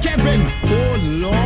Kevin. Oh Lord.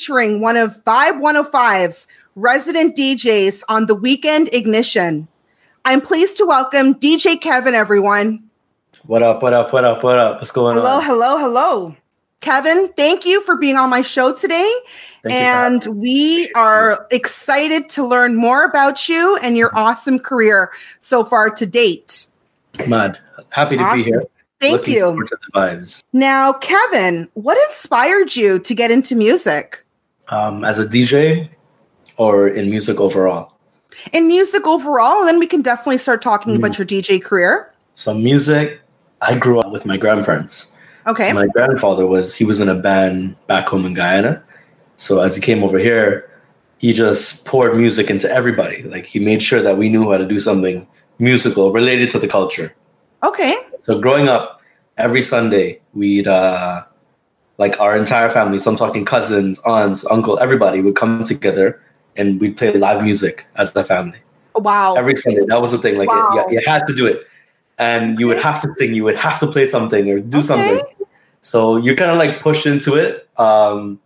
Featuring one of Vibe 105's resident DJs on the weekend ignition. I'm pleased to welcome DJ Kevin, everyone. What up? What up? What up? What up? What's going Hello, on? hello, hello. Hello. Kevin, thank you for being on my show today. Thank you and we are excited to learn more about you and your awesome career so far to date. Mad. Happy to Awesome. be here. Thank Looking you. to the vibes. Now, Kevin, what inspired you to get into music? Um, as a DJ or in music overall. In music overall, and then we can definitely start talking about your DJ career. So music, I grew up with my grandparents. Okay. So my grandfather was he was in a band back home in Guyana. So as he came over here, he just poured music into everybody. Like he made sure that we knew how to do something musical related to the culture. Okay. So growing up, every Sunday we'd uh like our entire family, so I'm talking cousins, aunts, uncle, everybody would come together and we'd play live music as the family. Wow. Every Sunday. That was the thing. Like Wow. you, you had to do it. And you would have to sing, you would have to play something or do Okay. something. So you're kind of like push into it. Um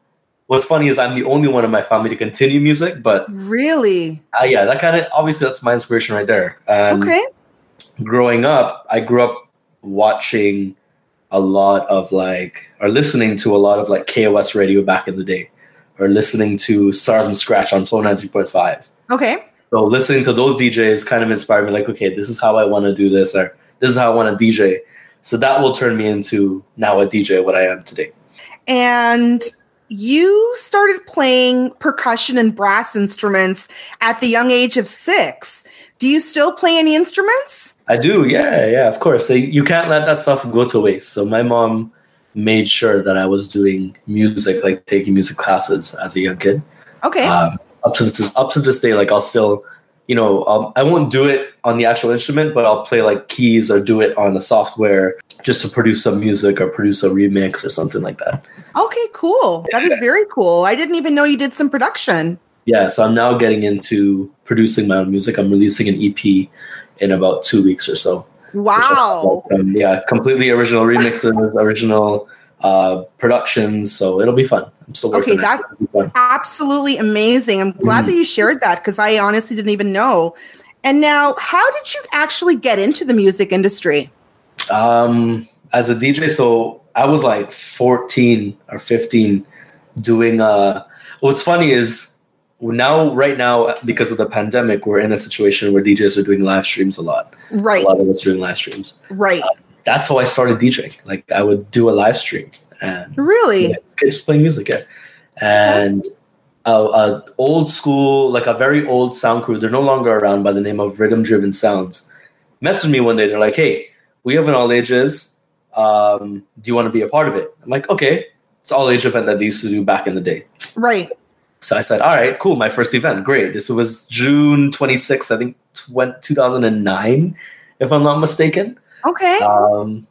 what's funny is I'm the only one in my family to continue music, but really? uh, yeah, that kind of obviously that's my inspiration right there. And Okay. growing up, I grew up watching a lot of like, or listening to a lot of like KOS radio back in the day, or listening to Start from Scratch on Flow 93.5. Okay. So listening to those DJs kind of inspired me, like, okay, this is how I want to do this, or this is how I want to DJ. So that will turn me into now a DJ, what I am today. And you started playing percussion and brass instruments at the young age of six. Do you still play any instruments? I do, yeah, yeah, of course. So you can't let that stuff go to waste. So my mom made sure that I was doing music, like taking music classes as a young kid. Okay. um, up to this up to this day like i'll still you know um, i won't do it on the actual instrument but i'll play like keys or do it on the software just to produce some music or produce a remix or something like that okay, cool. That is very cool. I didn't even know you did some production. yeah so i'm now getting into producing my own music i'm releasing an ep in about two weeks or so Wow. um, yeah completely original remixes original uh, productions so it'll be fun i'm still working Okay, on it. that- It'll be fun. Absolutely amazing. I'm glad Mm. that you shared that because I honestly didn't even know. And now, how did you actually get into the music industry? Um, as a DJ, so I was like 14 or 15 doing uh what's funny is now right now because of the pandemic we're in a situation where DJs are doing live streams a lot. Right, A lot of us doing live streams. right. That's how I started DJing. Like I would do a live stream and Really? yeah, just playing music, yeah. And a, a old school, like a very old sound crew, they're no longer around by the name of Rhythm Driven Sounds. Messaged me one day, they're like, "Hey, we have an all ages. Um, do you want to be a part of it?" I'm like, "Okay." It's all age event that they used to do back in the day. Right. So I said, "All right, cool. My first event, great." This was June 26th, I think, 2009, if I'm not mistaken. Okay. Um,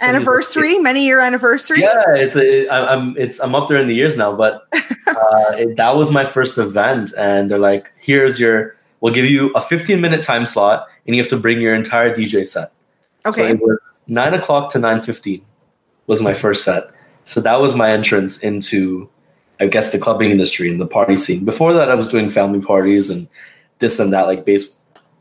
years- Anniversary, many year anniversary. Yeah, it's a, I- I'm it's I'm up there in the years now, but uh, it, that was my first event, and they're like, "Here's your, we'll give you a 15 minute time slot, and you have to bring your entire DJ set." So Okay. it was nine o'clock to nine fifteen was my first set. So that was my entrance into, I guess, the clubbing industry and the party scene. Before that, I was doing family parties and this and that, like base,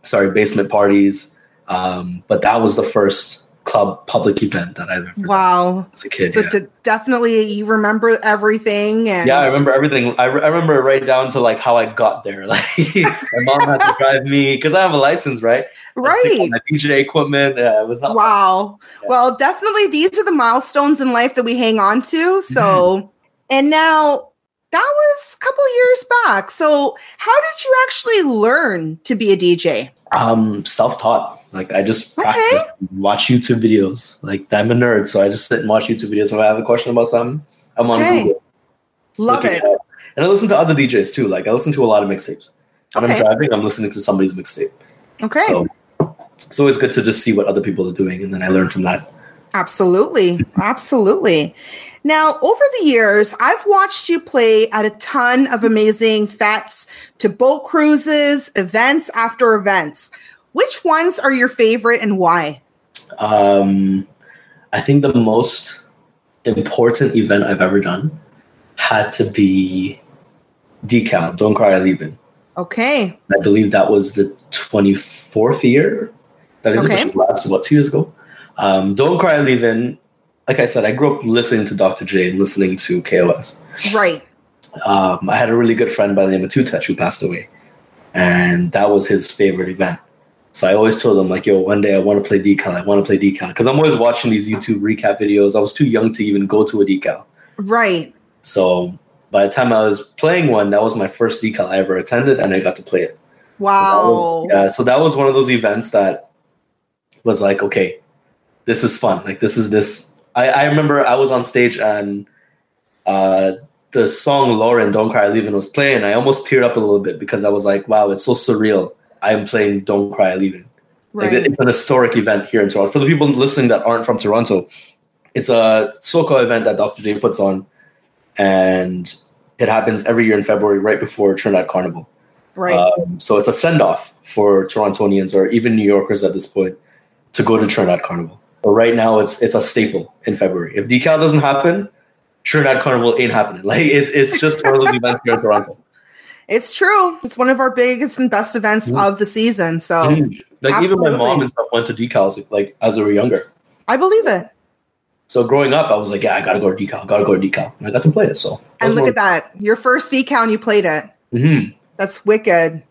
sorry, basement parties. Um, but that was the first club public event that I've ever done Wow. as a kid. So yeah. to definitely you remember everything and Yeah, I remember everything. I, re- I remember right down to like how I got there. Like my mom had to drive me because I have a license, right? Right. My DJ equipment. Yeah, it was not. Wow. Yeah. Well, definitely these are the milestones in life that we hang on to. So, Mm-hmm. and now that was a couple years back. So, how did you actually learn to be a DJ? Um, self-taught. Like I just Okay. watch YouTube videos. Like I'm a nerd, so I just sit and watch YouTube videos. If I have a question about something, I'm on Okay. Google. Love it. up. And I listen to other DJs too. Like I listen to a lot of mixtapes. When Okay. I'm driving, I'm listening to somebody's mixtape. Okay. So it's always good to just see what other people are doing, and then I learn from that. Absolutely. Absolutely. Now, over the years, I've watched you play at a ton of amazing fetes to boat cruises, events after events. Which ones are your favorite and why? Um, I think the most important event I've ever done had to be Decal. Don't cry, I leave in. Okay. I believe that was the 24th year that I did, Okay. which was last about two years ago. Um, Don't Cry, I Leave In. Like I said, I grew up listening to Dr. Jay and listening to KOS. Right. Um, I had a really good friend by the name of Tutesh who passed away, and that was his favorite event. So I always told him like, "Yo, one day I want to play decal. I want to play decal." Because I'm always watching these YouTube recap videos. I was too young to even go to a decal. Right. So by the time I was playing one, that was my first decal I ever attended, and I got to play it. Wow. Yeah, so that was one of those events that was like, okay, this is fun. Like this is this. I, I remember I was on stage and uh, the song "Lauren Don't Cry Leaving" was playing. I almost teared up a little bit because I was like, wow, it's so surreal. I am playing "Don't Cry Leaving." Like, it's an historic event here in Toronto. For the people listening that aren't from Toronto, it's a soca event that Dr. Jay puts on, and it happens every year in February, right before Trinidad Carnival. Right. Um, so it's a send off for Torontonians or even New Yorkers at this point to go to Trinidad Carnival. But right now, it's it's a staple in February. If decal doesn't happen, Trinidad Carnival ain't happening. Like it's it's just one of those events here in Toronto. it's true. It's one of our biggest and best events Mhm. of the season. So Mhm. Like even my mom and stuff went to decals like as we were younger. I believe it. So growing up, I was like, yeah, I gotta go to decal, gotta go to decal, and I got to play it. So And look at that. Your first decal and you played it. hmm That's wicked.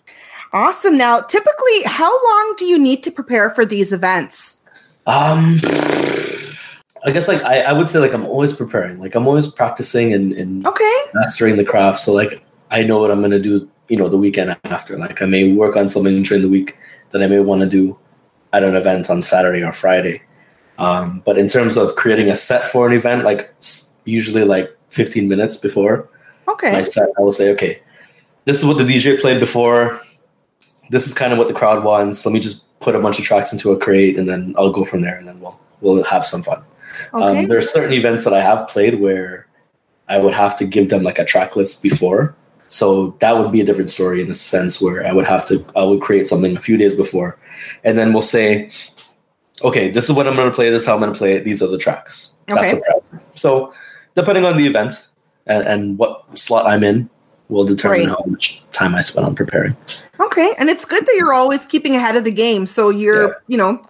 Awesome. Now, typically, how long do you need to prepare for these events? Um, I guess like I, I would say like I'm always preparing, like I'm always practicing and, and Okay. mastering the craft. So like I know what I'm gonna do, you know, the weekend after. Like I may work on something during the week that I may want to do at an event on Saturday or Friday. Um, but in terms of creating a set for an event, like usually like 15 minutes before my Okay. set, I will say, okay, this is what the DJ played before. This is kind of what the crowd wants. Let me just put a bunch of tracks into a crate, and then I'll go from there, and then we'll we'll have some fun. Okay. Um, there are certain events that I have played where I would have to give them like a track list before. So that would be a different story in a sense where I would have to I would create something a few days before, and then we'll say, okay, this is what I'm going to play. This is how I'm going to play it. These are the tracks. That's Okay. the prep. So depending on the event and, and what slot I'm in, will determine Right. how much time I spend on preparing. Okay. And it's good that you're always keeping ahead of the game. So you're, Yeah. you know,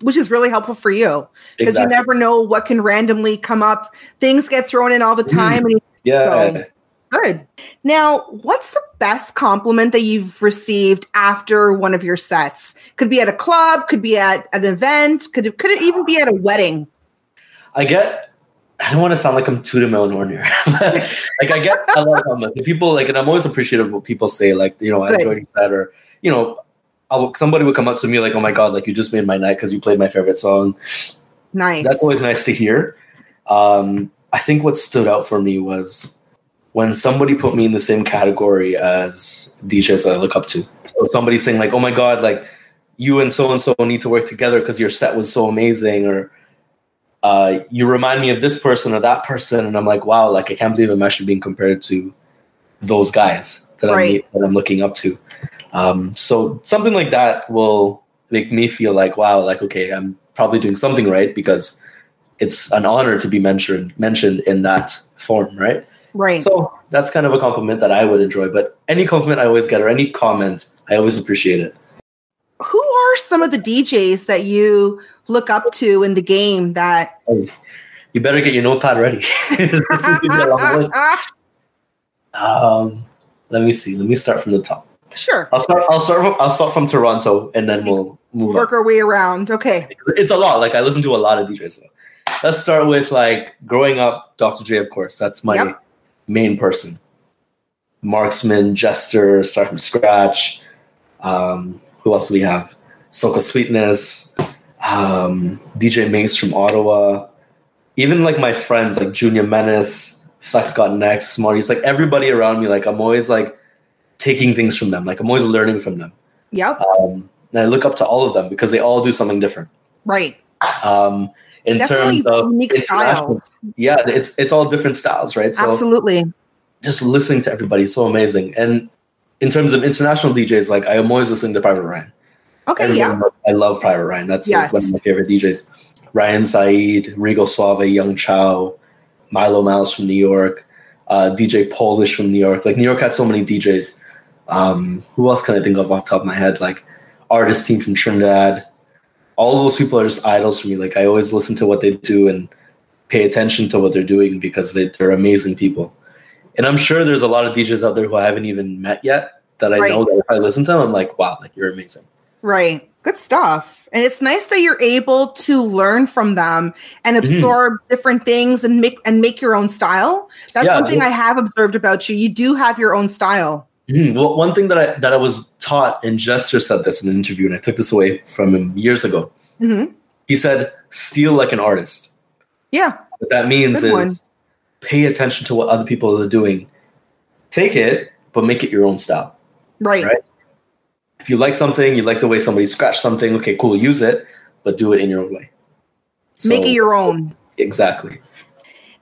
which is really helpful for you because Exactly. you never know what can randomly come up. Things get thrown in all the Mm-hmm. time. And Yeah. So- good. Now, what's the best compliment that you've received after one of your sets? Could be at a club, could be at an event, could it, could it even be at a wedding? I get. I don't want to sound like I'm tooting my own horn here. like I get a lot of comments. The People like, and I'm always appreciative of what people say. Like, you know, I enjoyed set, or you know, I'll, somebody would come up to me like, "Oh my god, like you just made my night because you played my favorite song." Nice. That's always nice to hear. Um, I think what stood out for me was when somebody put me in the same category as DJs that I look up to. So somebody saying like, "Oh my god, like you and so and so need to work together because your set was so amazing," or uh, you remind me of this person or that person, and I'm like, wow, like I can't believe I'm actually being compared to those guys that Right. I'm that I'm looking up to. Um, so something like that will make me feel like, wow, like okay, I'm probably doing something right because it's an honor to be mentioned mentioned in that form, right? Right. So that's kind of a compliment that I would enjoy. But any compliment I always get or any comment, I always appreciate it. Are some of the DJs that you look up to in the game that Oh, you better get your notepad ready. This is be a long list. Um, let me see. Let me start from the top. Sure. I'll start. I'll start. From, I'll start from Toronto, and then we'll move Work on. our way around. Okay. It's a lot. Like I listen to a lot of DJs. So. Let's start with like growing up. Dr. Jay, of course. That's my Yep. main person. Marksman, Jester, start from scratch. Um, who else do we have? Soka Sweetness, um, DJ Mace from Ottawa. Even like my friends like Junior Menace, Flex Got Next, Smarties, like everybody around me, like I'm always like taking things from them. Like I'm always learning from them. Yep. Um, and I look up to all of them because they all do something different. Right. Um, in Definitely terms of unique styles. yeah, it's it's all different styles, right? So Absolutely. just listening to everybody is so amazing. And in terms of international DJs, like I am always listening to Private Ryan. Okay. Everyone Yeah. I love Private Ryan. That's like, Yes. one of my favorite DJs. Ryan Saeed, Rigo Suave, Young Chow, Milo Miles from New York, uh, DJ Polish from New York. Like New York had so many DJs. Um, who else can I think of off the top of my head? Like artist team from Trinidad. All those people are just idols for me. Like I always listen to what they do and pay attention to what they're doing because they, they're amazing people. And I'm sure there's a lot of DJs out there who I haven't even met yet that I Right. know that if I listen to them, I'm like, wow, like you're amazing. Right. Good stuff. And it's nice that you're able to learn from them and Mm-hmm. absorb different things and make and make your own style. That's Yeah, one thing yeah. I have observed about you. You do have your own style. Mhm. Well, one thing that I that I was taught, and Jester said this in an interview, and I took this away from him years ago. hmm He said, "Steal like an artist." Yeah. What that means Good is one. pay attention to what other people are doing. Take it, but make it your own style. Right. Right. If you like something, you like the way somebody scratched something. Okay, cool, use it, but do it in your own way. Make it your own. exactly.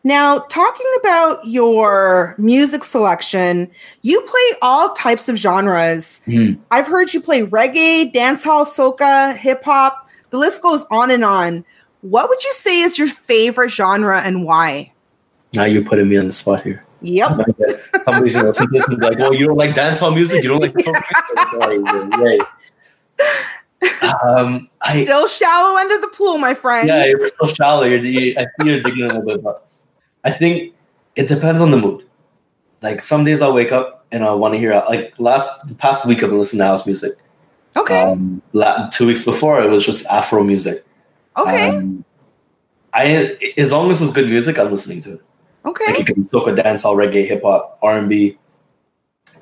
Now, talking about your music selection, you play all types of genres. Mhm. I've heard you play reggae, dancehall, soca, hip hop. The list goes on and on. What would you say is your favorite genre and why? Now you're putting me on the spot here. Yep. Somebody's gonna listen to this and be like, "Well, you don't like dancehall music? You don't like folk music?" Yeah, yeah. Um, I Still shallow under the pool, my friend. yeah, you're still shallow. You're, you, I see you're digging a little bit, but I think it depends on the mood. Like some days I'll wake up and I want to hear like last the past week I've been listening to house music. okay. Um, la- two weeks before it was just Afro music. okay. Um, I as long as it's good music, I'm listening to it. Like okay. it could be soca, dancehall, reggae, hip hop, R and B.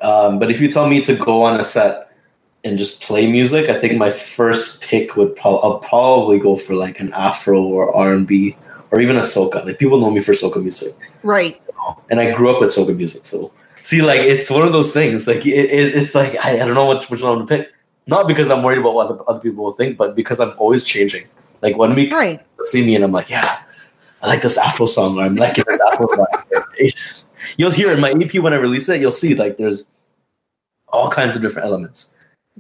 Um, but if you tell me to go on a set and just play music, I think my first pick would probably I'll probably go for like an Afro or R and B or even a soca. Like people know me for soca music, Right. and I grew up with soca music. So see, like it's one of those things. Like it, it, it's like I, I don't know which which one to pick. Not because I'm worried about what other, other people will think, but because I'm always changing. Like one week Right. see me and I'm like, yeah, I like this Afro song, or I'm liking this Afro vibe. You'll hear in my EP when I release it, you'll see like there's all kinds of different elements.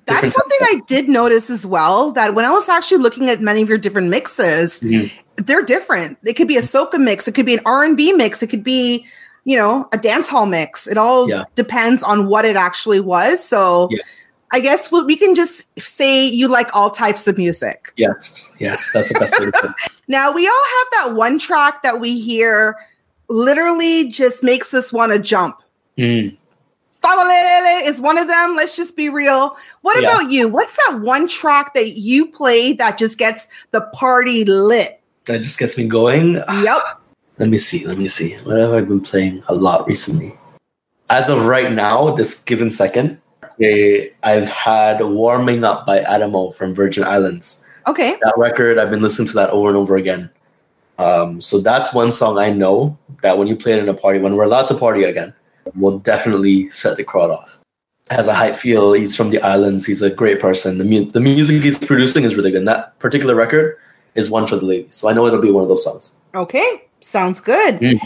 That's Different one thing I did notice as well. That when I was actually looking at many of your different mixes, Mhm. they're different. It could be a soca mix, it could be an R and B mix, it could be, you know, a dance hall mix. It all Yeah. depends on what it actually was. So, Yeah. I guess we we can just say you like all types of music. Yes, yes, that's the best way to put it. Now we all have that one track that we hear, literally just makes us want to jump. Mm. Fabalele is one of them. Let's just be real. What Yeah. about you? What's that one track that you play that just gets the party lit? That just gets me going. Yep. Let me see. Let me see. What have I been playing a lot recently? As of right now, this given second, eh, I've had "Warming Up" by Adamo from Virgin Islands. Okay. that record i've been listening to that over and over again um, so that's one song i know that when you play it in a party when we're allowed to party again will definitely set the crowd off has a hype feel he's from the islands he's a great person the, mu- the music he's producing is really good and that particular record is one for the ladies. So I know it'll be one of those songs. Okay, sounds good. Mm.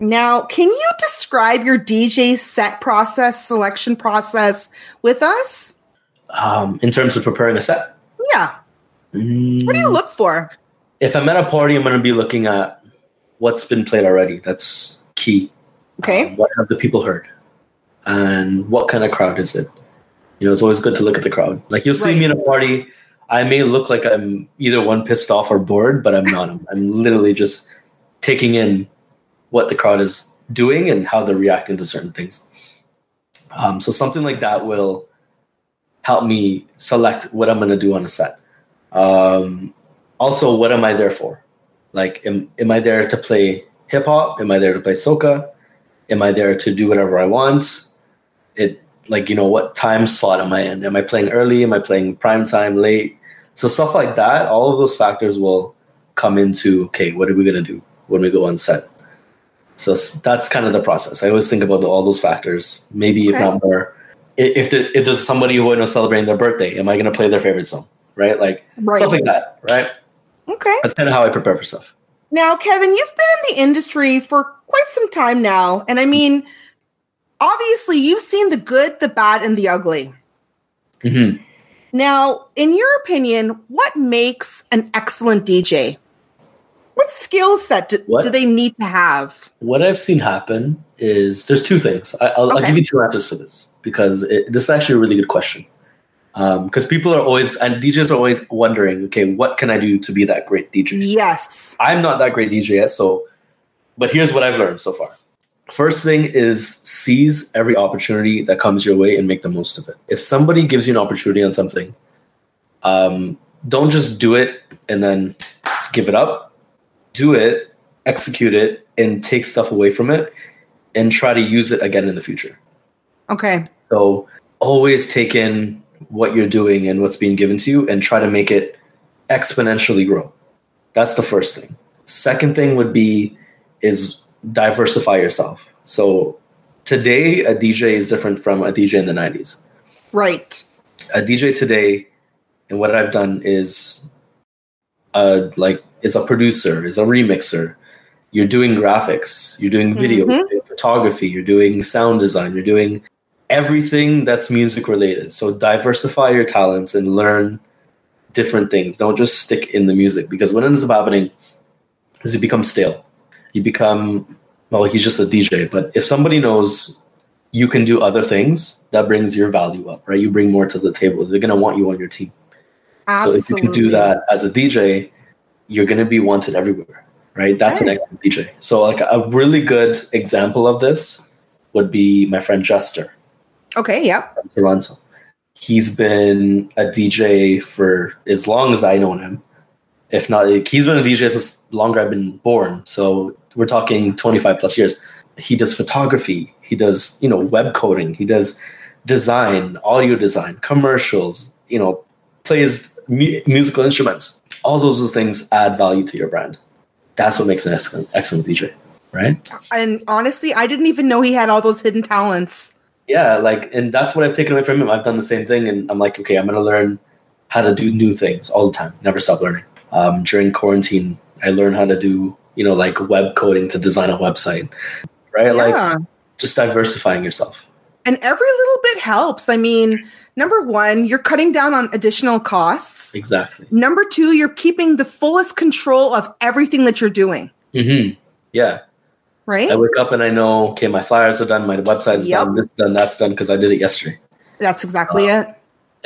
Now, can you describe your DJ set process, selection process with us? Um, in terms of preparing a set, Yeah. What do you look for? if I'm at a party, I'm going to be looking at what's been played already. That's key. Okay. Um, what have the people heard? And what kind of crowd is it? You know, it's always good to look at the crowd. Like you'll see Right. me in a party, I may look like I'm either one pissed off or bored, but I'm not. I'm literally just taking in what the crowd is doing and how they're reacting to certain things. Um, so something like that will help me select what I'm going to do on a set. Um, also, what am I there for? Like, am, am I there to play hip hop? Am I there to play soca? Am I there to do whatever I want? It like you know what time slot am I in? Am I playing early? Am I playing prime time, late? So stuff like that. All of those factors will come into okay. What are we gonna do when we go on set? So that's kind of the process. I always think about all those factors. Maybe if not more. If the, if there's somebody who I know celebrating their birthday, am I gonna play their favorite song? Right, like Right. stuff like that. Right. Okay. That's kind of how I prepare for stuff. Now, Kevin, you've been in the industry for quite some time now. And I mean, obviously, you've seen the good, the bad, and the ugly. hmm Now, in your opinion, what makes an excellent DJ? What skill set do, What? do they need to have? What I've seen happen is there's two things. I, I'll, I'll Okay. give you two answers for this because it, this is actually a really good question. Because people are always and DJs are always wondering, okay, what can I do to be that great DJ? Yes. I'm not that great DJ yet, so but here's what I've learned so far. First thing is seize every opportunity that comes your way and make the most of it. If somebody gives you an opportunity on something, um, don't just do it and then give it up. Do it, execute it, and take stuff away from it, and try to use it again in the future. Okay. So always take in what you're doing and what's being given to you and try to make it exponentially grow. That's the first thing. Second thing would be is diversify yourself. So today a DJ is different from a DJ in the 90s. Right. A DJ today and what I've done is uh like is a producer, is a remixer. You're doing graphics, you're doing video, Mhm. you're doing photography, you're doing sound design, you're doing everything that's music related. So diversify your talents and learn different things. Don't just stick in the music because what ends up happening is you become stale. You become well, he's just a DJ. But if somebody knows you can do other things, that brings your value up, right? You bring more to the table. They're gonna want you on your team. Absolutely. So if you can do that as a DJ, you're going to be wanted everywhere, right? That's an Right. excellent DJ. So like a really good example of this would be my friend Jester Okay. Yeah. Toronto. He's been a DJ for as long as I know him. If not, like, he's been a DJ since longer I've been born. So we're talking 25 plus years. He does photography. He does, you know, web coding. He does design, audio design, commercials, you know, plays mu- musical instruments. All those little things add value to your brand. That's what makes an excellent, excellent DJ, right? And honestly, I didn't even know he had all those hidden talents. yeah like and that's what i've taken away from him i've done the same thing and i'm like okay i'm going to learn how to do new things all the time never stop learning um, during quarantine i learned how to do you know like web coding to design a website right like just diversifying yourself And every little bit helps. I mean, number one, you're cutting down on additional costs. exactly Number two, you're keeping the fullest control of everything that you're doing, hmm yeah right? i wake up and i know okay my flyers are done my website is Yep. done this done that's done because i did it yesterday That's exactly Uh, it.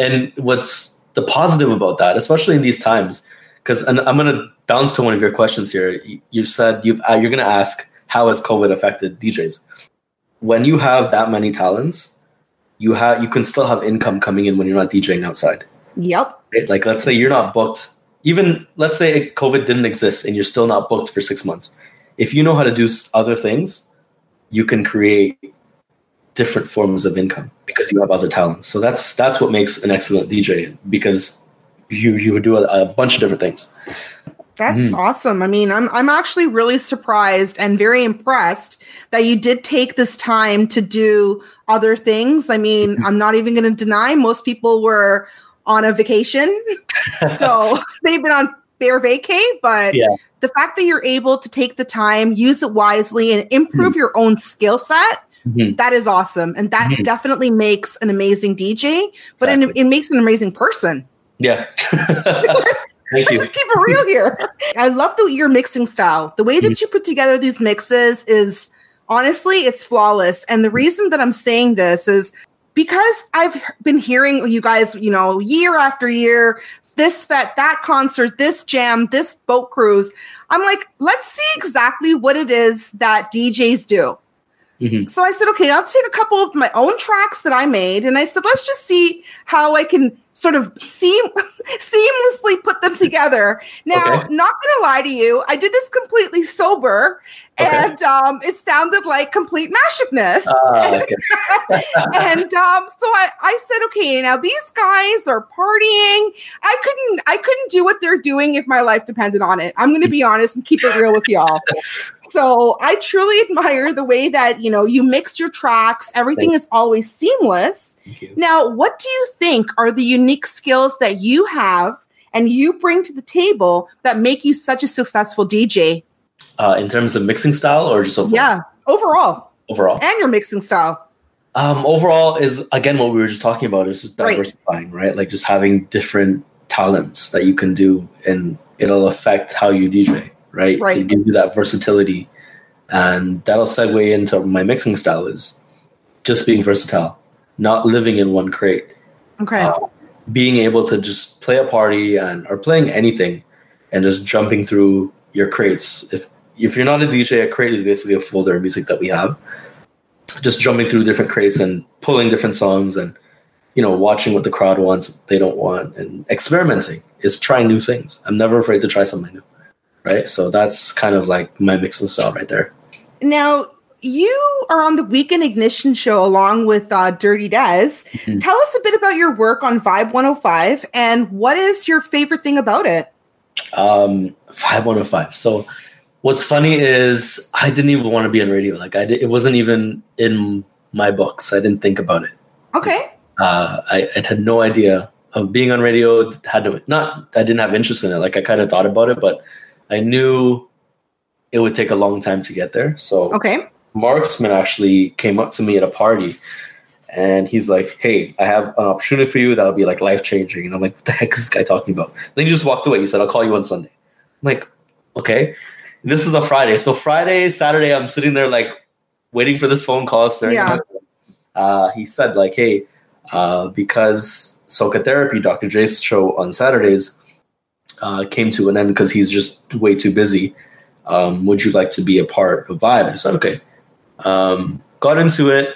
and what's the positive about that especially in these times because and i'm going to bounce to one of your questions here you, you said you've uh, you're going to ask how has covid affected djs when you have that many talents you have you can still have income coming in when you're not djing outside Yep. right? like let's say you're not booked even let's say covid didn't exist and you're still not booked for six months if you know how to do other things you can create different forms of income because you have other talents so that's that's what makes an excellent dj because you you would do a, a bunch of different things That's Mm. awesome. I mean, I'm I'm actually really surprised and very impressed that you did take this time to do other things. I mean, Mm-hmm. I'm not even going to deny most people were on a vacation. so they've been on bare vacay, but Yeah. the fact that you're able to take the time, use it wisely, and improve your own skill set, Mhm. that is awesome. And that Mhm. definitely makes an amazing DJ, but it, Exactly. it makes an amazing person. Yeah. Thank you. Let's keep it real here. I love the your mixing style. The way Mm-hmm. that you put together these mixes is honestly, it's flawless. And the reason that I'm saying this is because I've been hearing you guys, you know, year after year, this fete, that concert, this jam, this boat cruise. I'm like, let's see exactly what it is that DJs do. Mhm. So I said, okay, I'll take a couple of my own tracks that I made, and I said, let's just see how I can sort of seam seamlessly put them together. Now, Okay. not gonna lie to you, I did this completely sober, Okay. and um, it sounded like complete mashupness. Ah, okay. and um, so I, I said, okay, now these guys are partying. I couldn't I couldn't do what they're doing if my life depended on it. I'm gonna be honest and keep it real with y'all. So I truly admire the way that you know you mix your tracks. Everything Thanks. is always seamless. Now, what do you think are the unique skills that you have and you bring to the table that make you such a successful DJ? Uh, in terms of mixing style or just overall? Yeah, overall, overall? and your mixing style. Um, overall is again what we were just talking about is just Right. diversifying, right? Like just having different talents that you can do, and it'll affect how you DJ, right? Right. It gives you that versatility, and that'll segue into my mixing style is just being versatile, not living in one crate, Okay. uh, being able to just play a party and or playing anything, and just jumping through your crates. If if you're not a DJ, a crate is basically a folder of music that we have just jumping through different crates and pulling different songs and you know watching what the crowd wants they don't want and experimenting is trying new things i'm never afraid to try something new right so that's kind of like my mixing style right there Now, you are on the Weekend Ignition show along with uh, Dirty Des. Mhm. Tell us a bit about your work on Vibe 105 and what is your favorite thing about it? um Vibe 105 so what's funny is i didn't even want to be on radio like i did, it wasn't even in my books i didn't think about it Okay. uh, I, I had no idea of being on radio. Had no, not I didn't have interest in it. Like I kind of thought about it, but I knew it would take a long time to get there. So Okay. Marksman actually came up to me at a party, and he's like, "Hey, I have an opportunity for you that'll be like life changing." And I'm like, "What the heck is this guy talking about?" Then he just walked away. He said, "I'll call you on Sunday." I'm like, "Okay." And this is a Friday, so Friday, Saturday, I'm sitting there like waiting for this phone call. Yeah. Uh, he said like, "Hey, uh, because Soca Therapy, Dr. Jay's show on Saturdays, uh, came to an end because he's just way too busy. Um, would you like to be a part of Vibe? I said, okay. Um, got into it.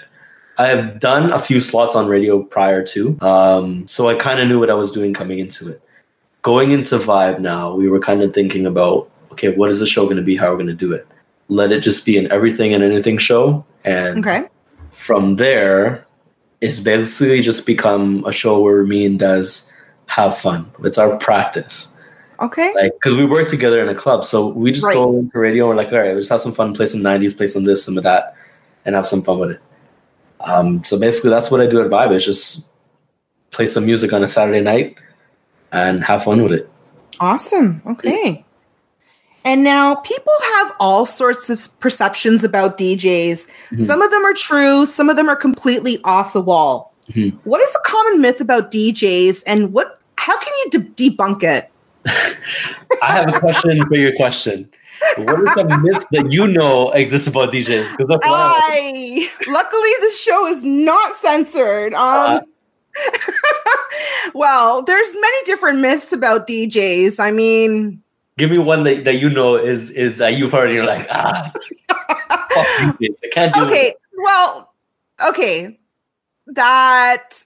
I have done a few slots on radio prior to, um, so I kind of knew what I was doing coming into it. Going into Vibe now, we were kind of thinking about, okay, what is the show going to be? How are we going to do it? Let it just be an everything and anything show, and Okay. from there, it's basically just become a show where me and Des have fun. It's our practice Okay. like because we work together in a club so we just Right. go into radio and we're like all right let's have some fun play some 90s play some this some of that and have some fun with it um, so basically that's what i do at vibe is just play some music on a saturday night and have fun with it Awesome. Okay. And now people have all sorts of perceptions about DJs. Mhm. Some of them are true, some of them are completely off the wall. Mhm. What is a common myth about DJs and what how can you de- debunk it? I have a question for your question What are some myths that you know exist about djs because that's why I luckily this show is not censored. Um well, there's many different myths about DJs. I mean, give me one that, that you know is is that you've heard and you're like ah i can't do okay, it well, okay. That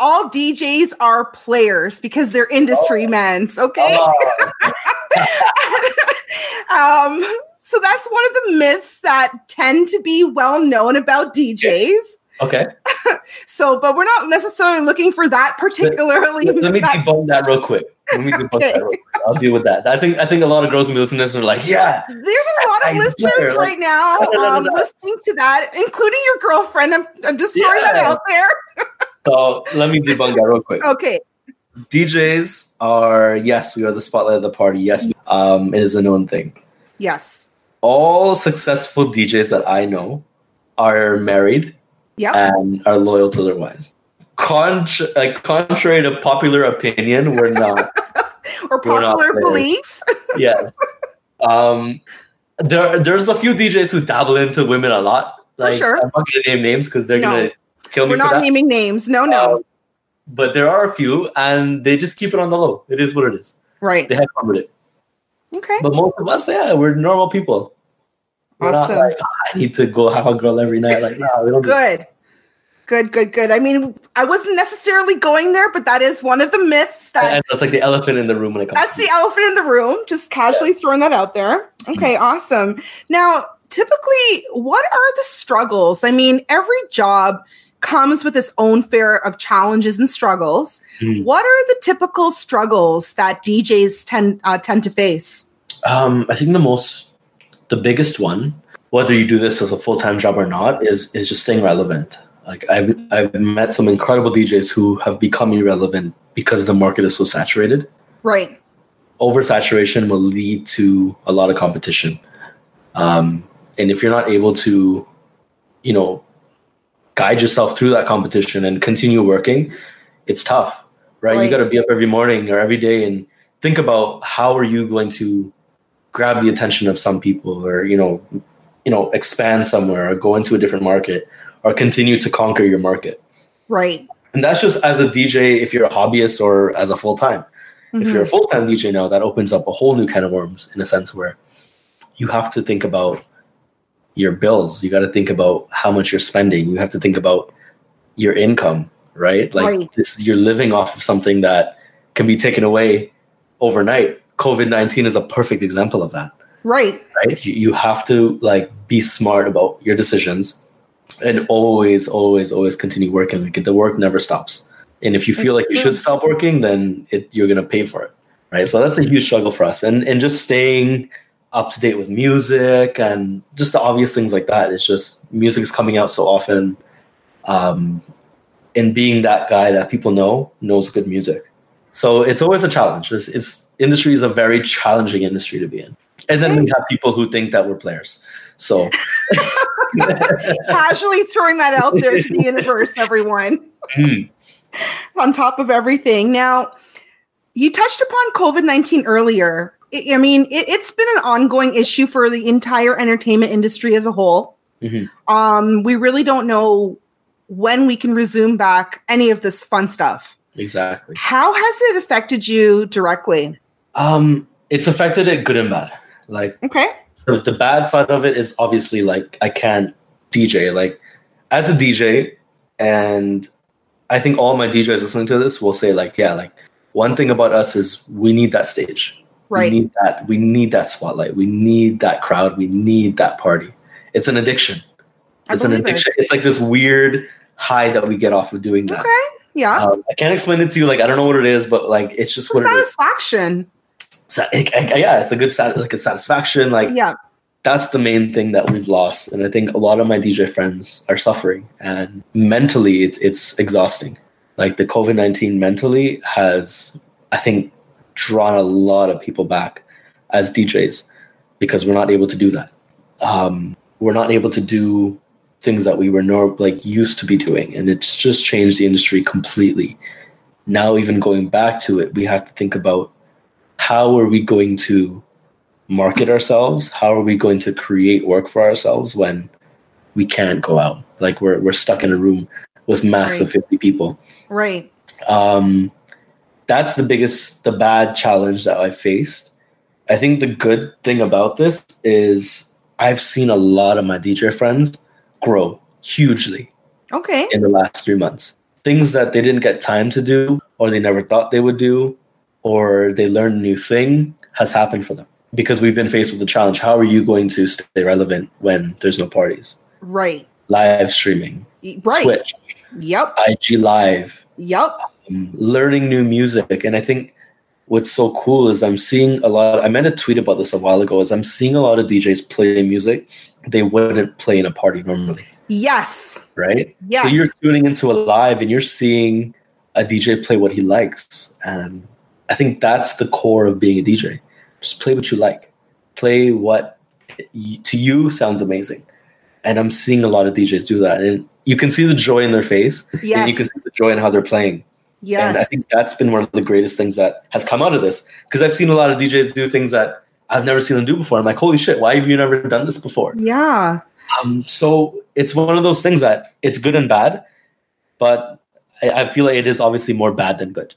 all DJs are players because they're industry men's, okay? Oh, um, so that's one of the myths that tend to be well known about DJs. okay So, but we're not necessarily looking for that particularly. let, let me that- debunk that real quick. Let me debunk Okay. that real quick. I'll deal with that. I think I think a lot of girls will be listening to this and are like, yeah. There's a lot of I listeners swear, right now No, no, no, um, listening to that, including your girlfriend. I'm, I'm just throwing that out there. So let me debunk that real quick. Okay. DJs are yes, we are the spotlight of the party. Yes, um, it is a known thing. Yes. All successful DJs that I know are married Yep. and are loyal to their wives. Contr- like contrary to popular opinion, we're not. or we're not popular belief. yes. Um, there, there's a few DJs who dabble into women a lot. For Like, sure. I'm not gonna name names because they're No. gonna kill me We're not that. naming names. No, no. Um, but there are a few, and they just keep it on the low. It is what it is. right. They have fun with it. Okay. But most of us, yeah, we're normal people. We're Awesome. like "Ah, I need to go have a girl every night. Like, no, we don't. do Good. Good, good, good. I mean, I wasn't necessarily going there, but that is one of the myths that. And that's like the elephant in the room when it comes. that's the elephant in the room. Just casually throwing that out there. Okay, awesome. Now, typically, what are the struggles? I mean, every job comes with its own fair of challenges and struggles. Mhm. What are the typical struggles that DJs tend uh, tend to face? Um, I think the most, the biggest one, whether you do this as a full time job or not, is is just staying relevant. Like I've I've met some incredible DJs who have become irrelevant because the market is so saturated. Right. Oversaturation will lead to a lot of competition, um, and if you're not able to, you know, guide yourself through that competition and continue working, it's tough, right? You got to be up every morning or every day and think about how are you going to grab the attention of some people or you know you know expand somewhere or go into a different market or continue to conquer your market Right. and that's just as a dj if you're a hobbyist or as a full-time if you're a Mhm. full-time dj now that opens up a whole new can of worms in a sense where you have to think about your bills. You got to think about how much you're spending. You have to think about your income right? Like Right. this you're living off of something that can be taken away overnight. Covid-19 is a perfect example of that. Right. right? You, you have to like be smart about your decisions and always always always continue working. Like the work never stops. And if you feel like you should stop working then it, you're going to pay for it right? So that's a huge struggle for us. And and just staying up to date with music and just the obvious things like that. It's just music is coming out so often um and being that guy that people know knows good music. So it's always a challenge. It's, it's industry is a very challenging industry to be in. And then we have people who think that we're players. So. Casually throwing that out there to the universe, everyone. mm, on top of everything. Now, you touched upon COVID 19 earlier. I I mean, it, it's been an ongoing issue for the entire entertainment industry as a whole. Mhm. Um, we really don't know when we can resume back any of this fun stuff. exactly How has it affected you directly? um it's affected it good and bad like Okay. the, the bad side of it is obviously like I can't DJ. Like as a DJ, and I think all my DJs listening to this will say like, yeah, like one thing about us is we need that stage. Right. We need that. We need that spotlight. We need that crowd. We need that party. It's an addiction. I It's an believe it. addiction. It's like this weird high that we get off of doing that. Okay. Yeah. Um, I can't explain it to you. Like I don't know what it is, but like it's just what it is. Satisfaction. It- I- yeah, it's a good sat- like a satisfaction. Like Yeah. that's the main thing that we've lost and i think a lot of my dj friends are suffering and mentally it's it's exhausting like the covid-19 mentally has i think drawn a lot of people back as djs because we're not able to do that um, we're not able to do things that we were nor- like used to be doing and it's just changed the industry completely now even going back to it we have to think about how are we going to market ourselves? How are we going to create work for ourselves when we can't go out? Like we're we're stuck in a room with max of 50 people. Right. Um, that's the biggest, the bad challenge that I faced. I think the good thing about this is I've seen a lot of my DJ friends grow hugely Okay. in the last three months. Things that they didn't get time to do, or they never thought they would do, or they learned a new thing has happened for them because we've been faced with the challenge. How are you going to stay relevant when there's no parties? Right. Live streaming, Right. Twitch, Yep. IG Live, Yep. Um, learning new music. And I think what's so cool is I'm seeing a lot. I made a tweet about this a while ago. Is I'm seeing a lot of DJs play music they wouldn't play in a party normally, Yes. right? Yes. So you're tuning into a live and you're seeing a DJ play what he likes, and I think that's the core of being a DJ. Just play what you like, play what to you sounds amazing, and I'm seeing a lot of DJs do that, and you can see the joy in their face, and you can see the joy in how they're playing. And I think that's been one of the greatest things that has come out of this. Because I've seen a lot of DJs do things that I've never seen them do before. I'm like, holy shit, why have you never done this before? Yeah. Um, so it's one of those things that it's good and bad, but I, I feel like it is obviously more bad than good.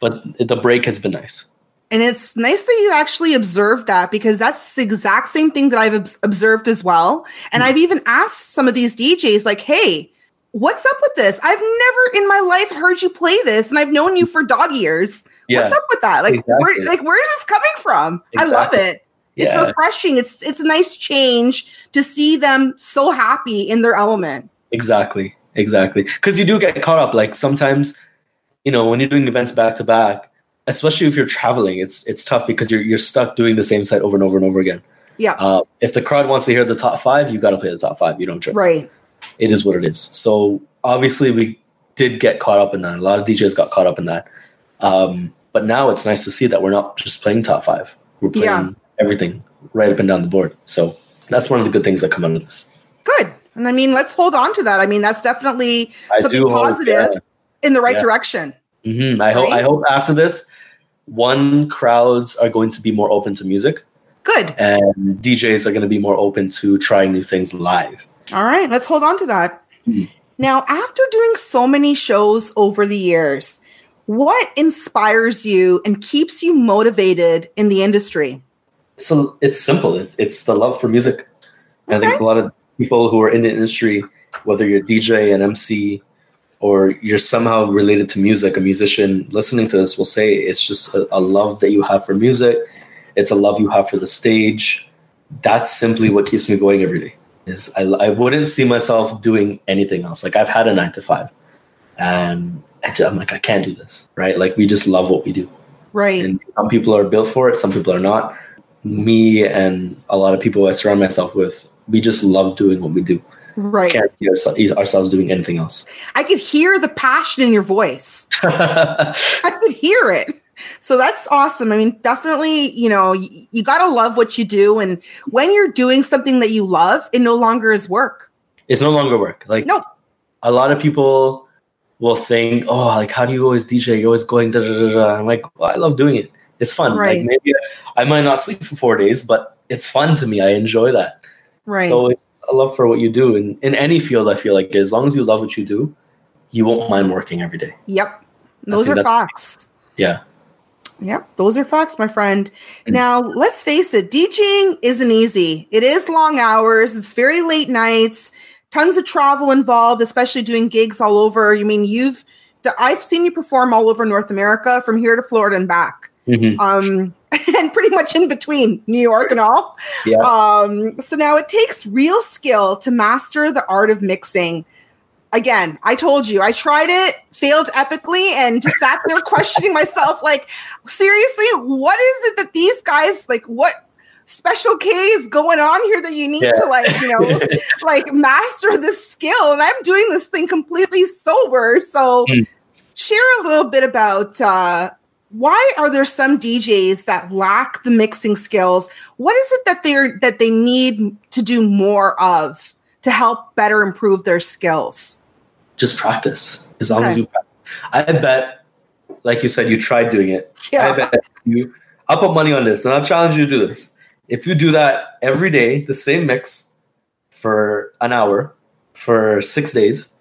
But the break has been nice. And it's nice that you actually observed that because that's the exact same thing that I've obs- observed as well. And I've even asked some of these DJs, like, hey, what's up with this? I've never in my life heard you play this, and I've known you for dog years. Yeah. What's up with that? Like, where, like, where is this coming from? I love Exactly. it. It's Yeah. refreshing. It's it's a nice change to see them so happy in their element. Exactly. Exactly. Because you do get caught up. Like sometimes, you know, when you're doing events back to back, especially if you're traveling, it's it's tough because you're you're stuck doing the same set over and over and over again. Yeah. Uh, if the crowd wants to hear the top five, you got to play the top five. You don't trip. Right. It is what it is. So obviously, we did get caught up in that. A lot of DJs got caught up in that. Um, but now it's nice to see that we're not just playing top five. We're playing Yeah. everything right up and down the board. So that's one of the good things that come out of this. Good. And I mean, let's hold on to that. I mean, that's definitely something do hope, positive yeah. in the right Yeah. direction. hmm I hope. I hope after this, one crowds are going to be more open to music, Good. and DJs are going to be more open to trying new things live. All right, let's hold on to that. Now, after doing so many shows over the years, what inspires you and keeps you motivated in the industry? So it's simple. It's it's the love for music. And I think a lot of people who are in the industry, whether you're a DJ, an MC, or you're somehow related to music, a musician, listening to this will say it's just a, a love that you have for music. It's a love you have for the stage. That's simply what keeps me going every day. Is I, I wouldn't see myself doing anything else. Like I've had a nine to five, and I'm like I can't do this. Right? Like we just love what we do Right. and some people are built for it some people are not me and a lot of people i surround myself with we just love doing what we do right. can't see ourse- ourselves doing anything else I could hear the passion in your voice. I could hear it. So that's awesome. I mean, definitely, you know, you, you got to love what you do. And when you're doing something that you love, it no longer is work. it's no longer work like Nope. a lot of people will think oh like how do you always dj you're always going da da da da i'm like well, i love doing it it's fun Right. like maybe i might not sleep for four days but it's fun to me i enjoy that Right. so it's a love for what you do and in any field i feel like as long as you love what you do you won't mind working every day yep. Those are facts. yeah Yep, those are facts, my friend. Now, let's face it, DJing isn't easy. It is long hours, it's very late nights, tons of travel involved, especially doing gigs all over. You mean you've the, I've seen you perform all over North America from here to Florida and back. Mhm. Um and pretty much in between New York and all. yeah Um, so now it takes real skill to master the art of mixing. Again, I told you, I tried it, failed epically, and just sat there questioning myself like, seriously, what is it that these guys like? What special K is going on here that you need Yeah. to like, you know, like master this skill? And I'm doing this thing completely sober. So, Mm. share a little bit about uh, why are there some DJs that lack the mixing skills? What is it that they're that they need to do more of to help better improve their skills? Just practice as long as you practice. I bet, like you said, you tried doing it. Yeah. I bet you. I'll put money on this, and I'll challenge you to do this. If you do that every day, the same mix for an hour for six days,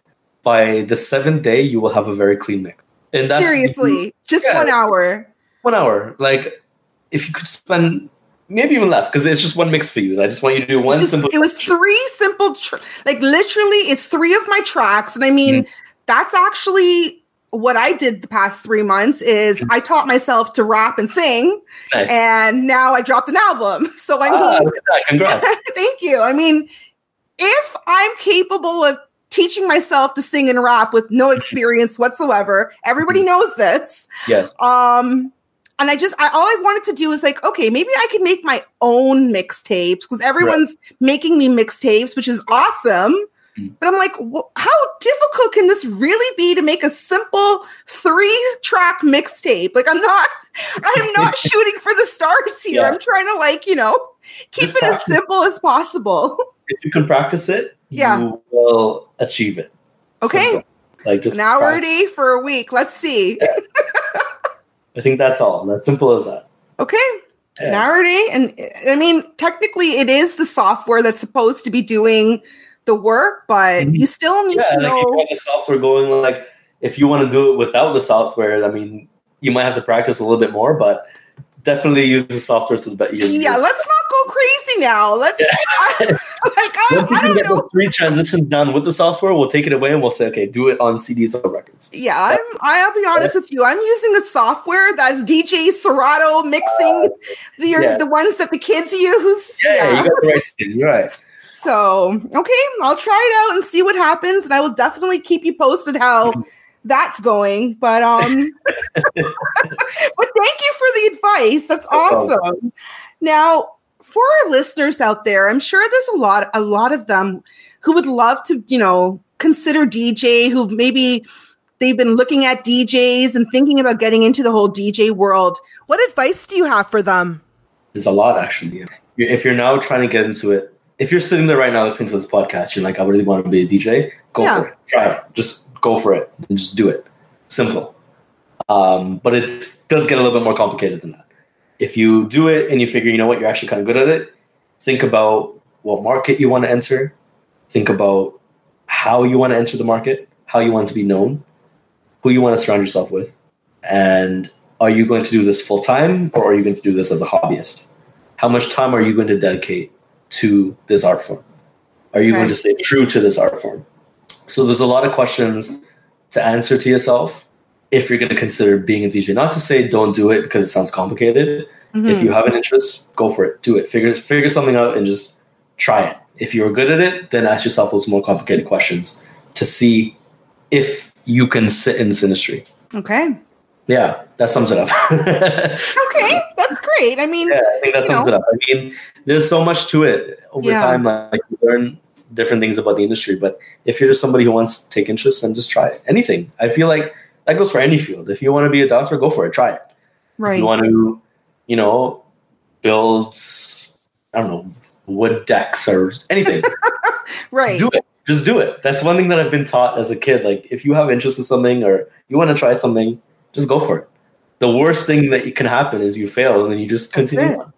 by the seventh day, you will have a very clean mix. And that's Seriously, just Yeah. one hour. one hour. Like if you could spend maybe even less, because it's just one mix for you. I just want you to do one Just- simple. it was three simple, tr- like literally, it's three of my tracks, and I mean, Mm-hmm. that's actually what I did the past three months. Is Mm-hmm. I taught myself to rap and sing, Nice. and now I dropped an album. So I mean, Ah. Congrats. Thank you. I mean, if I'm capable of teaching myself to sing and rap with no experience whatsoever, everybody knows this. yes. Um, and I just, I, all I wanted to do was like, okay, maybe I can make my own mixtapes because everyone's making me mixtapes, which is awesome. Mm. But I'm like, wh- how difficult can this really be to make a simple three track mixtape? Like, I'm not, I'm not shooting for the stars here. Yeah. I'm trying to like, you know, keep Just it as simple as possible. If you can practice it, Yeah. you will achieve it. Okay. Simple. Like just An hour a day for a week. Let's see. I think that's all. That's simple as that. Okay. Yeah. And I mean, technically, it is the software that's supposed to be doing the work, but Mhm. you still need Yeah, to like if you know. have the software going, like if you want to do it without the software, I mean, you might have to practice a little bit more, but definitely use the software to the best. Yeah, let's not go crazy now. Let's I, like I, Once I don't get know. those three transitions done with the software, we'll take it away and we'll say, okay, do it on CDs or records. Yeah, I'm. I'll be honest with you. I'm using a software that's DJ Serato mixing the yeah. the ones that the kids use. Yeah, yeah, you got the right skin. You're right. So okay, I'll try it out and see what happens, and I will definitely keep you posted how mm-hmm. That's going. But um, but thank you for the advice. That's awesome. Now, for our listeners out there, I'm sure there's a lot, a lot of them who would love to, you know, consider DJ, who maybe they've been looking at DJs and thinking about getting into the whole DJ world. What advice do you have for them? There's a lot actually. If you're now trying to get into it, if you're sitting there right now listening to this podcast, you're like, I really want to be a DJ. Go Yeah. for it. Try it. Just go for it and just do it. Simple. Um, but it does get a little bit more complicated than that. If you do it and you figure, you know what, you're actually kind of good at it, think about what market you want to enter. Think about how you want to enter the market, how you want to be known, who you want to surround yourself with, and are you going to do this full time or are you going to do this as a hobbyist? How much time are you going to dedicate to this art form? Are you Okay. going to stay true to this art form? So there's a lot of questions to answer to yourself if you're going to consider being a DJ. Not to say don't do it because it sounds complicated. Mm-hmm. If you have an interest, go for it. Do it. Figure figure something out and just try it. If you're good at it, then ask yourself those more complicated questions to see if you can sit in this industry. Okay. Yeah, that sums it up. Okay, that's great. I mean, I think that sums know. it up. I mean, there's so much to it over Yeah. time. Like you learn different things about the industry, but if you're just somebody who wants to take interest, then just try it. Anything. I feel like that goes for any field. If you want to be a doctor, go for it. Try it. If right. you want to, you know, build, I don't know, wood decks or anything, right. do it. Just do it. That's one thing that I've been taught as a kid. Like, if you have interest in something or you want to try something, just go for it. The worst thing that can happen is you fail and then you just continue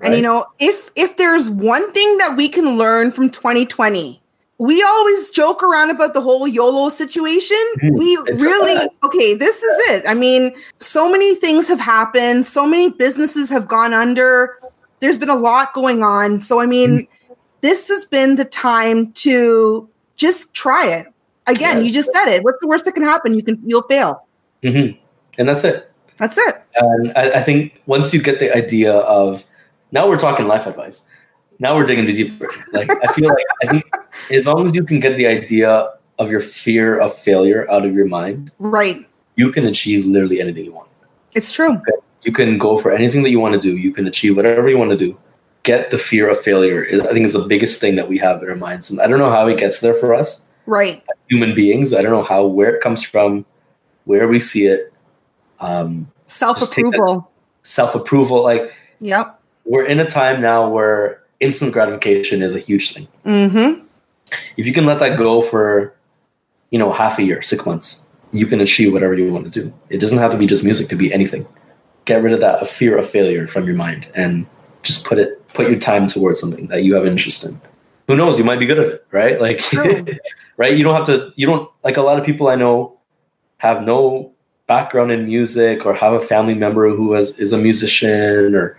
on. And you know, if if there's one thing that we can learn from 2020, we always joke around about the whole YOLO situation. Mhm. We really okay, this is it. I mean, so many things have happened, so many businesses have gone under. There's been a lot going on. So I mean, Mm-hmm. this has been the time to just try it. Again, Yeah. you just said it. What's the worst that can happen? You can you'll fail. Mhm. And that's it. That's it. And I, I think once you get the idea of now we're talking life advice. Now we're digging deeper. Like I feel like I think as long as you can get the idea of your fear of failure out of your mind, Right. you can achieve literally anything you want. It's true. You can go for anything that you want to do. You can achieve whatever you want to do. Get the fear of failure. I think is the biggest thing that we have in our minds. And I don't know how it gets there for us Right. human beings. I don't know how where it comes from, where we see it. Um, Self approval. self approval. Like Yep. We're in a time now where instant gratification is a huge thing. Mm-hmm. If you can let that go for, you know, half a year, six months, you can achieve whatever you want to do. It doesn't have to be just music to be anything. Get rid of that fear of failure from your mind and just put it put your time towards something that you have interest in. Who knows? You might be good at it, right? Like right? You don't have to you don't like a lot of people I know have no background in music or have a family member who has, is a musician or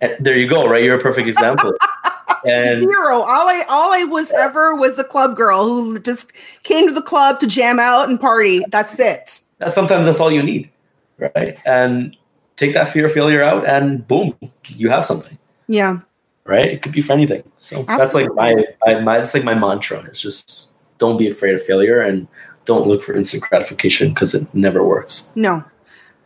Eh, there you go, right? You're a perfect example. and Zero. All I all I was ever was the club girl who just came to the club to jam out and party. That's it. that sometimes that's all you need, right? And take that fear of failure out, and boom, you have something, Yeah. right? It could be for anything. So that's like my, my my that's like my mantra. It's just don't be afraid of failure and don't look for instant gratification because it never works. No.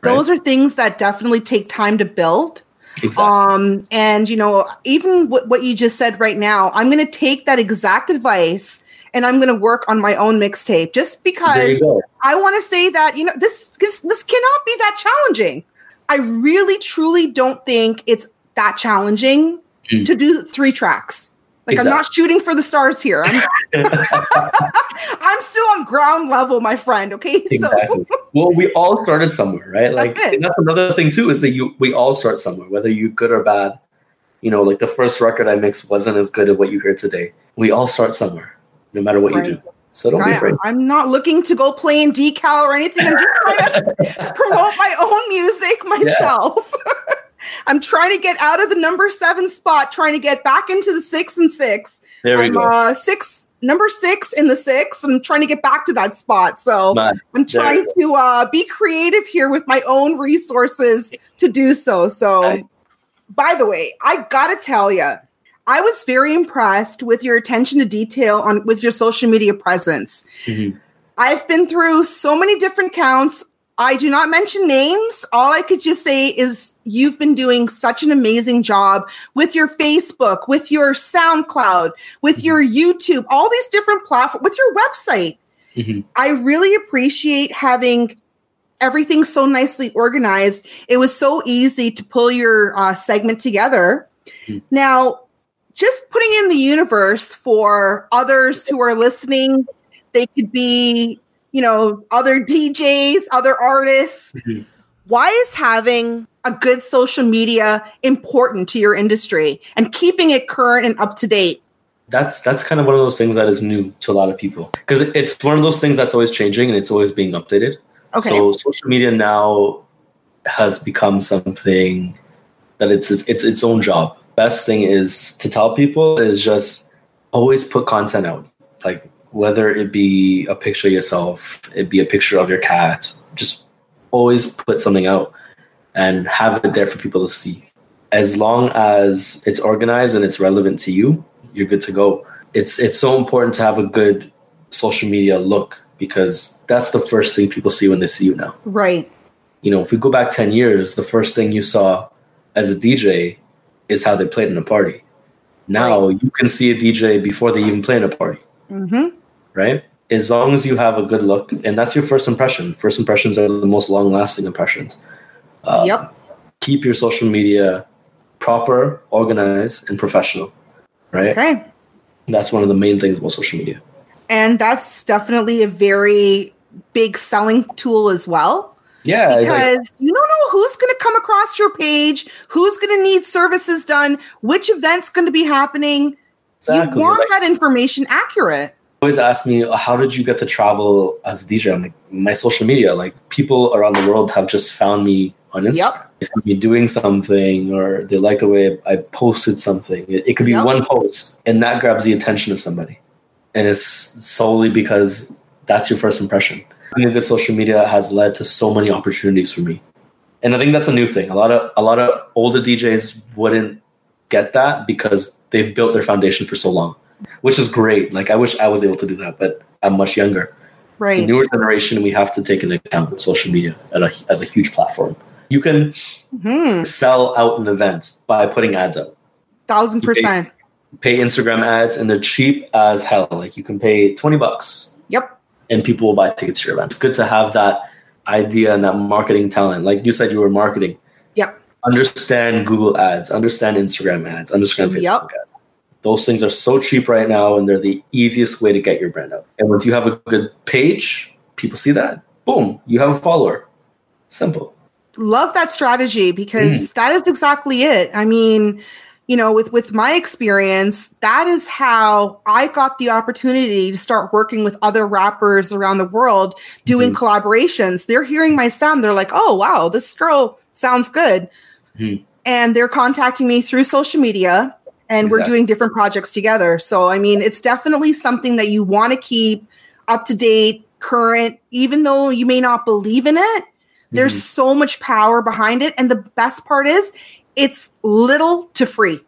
Those are things that definitely take time to build. Exactly. Um, and you know, even what, what you just said right now, I'm going to take that exact advice and I'm going to work on my own mixtape just because. I want to say that you know this this this cannot be that challenging. I really truly don't think it's that challenging Mm. to do three tracks. Like I'm not shooting for the stars here. I'm, I'm still on ground level, my friend. Okay, exactly. well, we all started somewhere, right? Like That's that's another thing too is that you we all start somewhere, whether you're good or bad. You know, like the first record I mixed wasn't as good as what you hear today. We all start somewhere, no matter what Right. you do. So don't be afraid. I'm not looking to go play in decal or anything. I'm just trying to promote my own music myself. I'm trying to get out of the number seven spot, trying to get back into the six and six. There we I'm go. uh, six, number six in the six. I'm trying to get back to that spot. So I'm trying to uh, be creative here with my own resources to do so. So, Nice. by the way, I gotta tell you, I was very impressed with your attention to detail on with your social media presence. Mhm. I've been through so many different accounts. I do not mention names. All I could just say is you've been doing such an amazing job with your Facebook, with your SoundCloud, with your YouTube, all these different platforms, with your website. Mhm. I really appreciate having everything so nicely organized. It was so easy to pull your uh, segment together. Mhm. Now, just putting in the universe for others who are listening, they could be, you know, other DJs, other artists. Mhm. Why is having a good social media important to your industry and keeping it current and up to date? that's that's kind of one of those things that is new to a lot of people because it's one of those things that's always changing and it's always being updated. Okay. So social media now has become something that it's it's it's its own job. Best thing is to tell people is just always put content out. Like whether it be a picture of yourself, it be a picture of your cat, just always put something out and have it there for people to see. As long as it's organized and it's relevant to you, you're good to go. It's it's so important to have a good social media look because that's the first thing people see when they see you now. right. You know, if we go back 10 years, the first thing you saw as a DJ is how they played in a party. Now you can see a DJ before they even play in a party, hmm right? As long as you have a good look, and that's your first impression. First impressions are the most long lasting impressions. Uh, yep. Keep your social media proper, organized, and professional, right? Okay. That's one of the main things about social media. And that's definitely a very big selling tool as well. Yeah, like- because you don't know who's going to come across your page, who's going to need services done, which event's going to be happening. exactly. You want Like, that information accurate. Always ask me, oh, how did you get to travel as a DJ? I'm like, my social media. Like people around the world have just found me on Instagram. Yep. They see me doing something, or they like the way I posted something. It, it could be Yep. one post, and that grabs the attention of somebody, and it's solely because that's your first impression. I think that social media has led to so many opportunities for me, and I think that's a new thing. A lot of a lot of older DJs wouldn't get that because they've built their foundation for so long, which is great. Like I wish I was able to do that, but I'm much younger. Right. The newer generation, we have to take into account social media at a, as a huge platform. You can Hmm. sell out an event by putting ads up. Thousand percent. Pay Instagram ads, and they're cheap as hell. Like you can pay twenty bucks, Yep. and people will buy tickets to your event. It's good to have that idea and that marketing talent. Like you said, you were marketing. Yep. Understand Google ads, understand Instagram ads, understand Facebook Yep. ads. Those things are so cheap right now, and they're the easiest way to get your brand out. And once you have a good page, people see that. Boom, you have a follower. Simple. Love that strategy Mm. because that is exactly it. I mean, you know, with with my experience, that is how I got the opportunity to start working with other rappers around the world doing Mm-hmm. collaborations. They're hearing my sound, they're like, "Oh, wow, this girl sounds good." Mhm. And they're contacting me through social media and we're doing different projects together. So, I mean, it's definitely something that you want to keep up to date, current, even though you may not believe in it. There's Mm-hmm. so much power behind it. And the best part is it's little to free.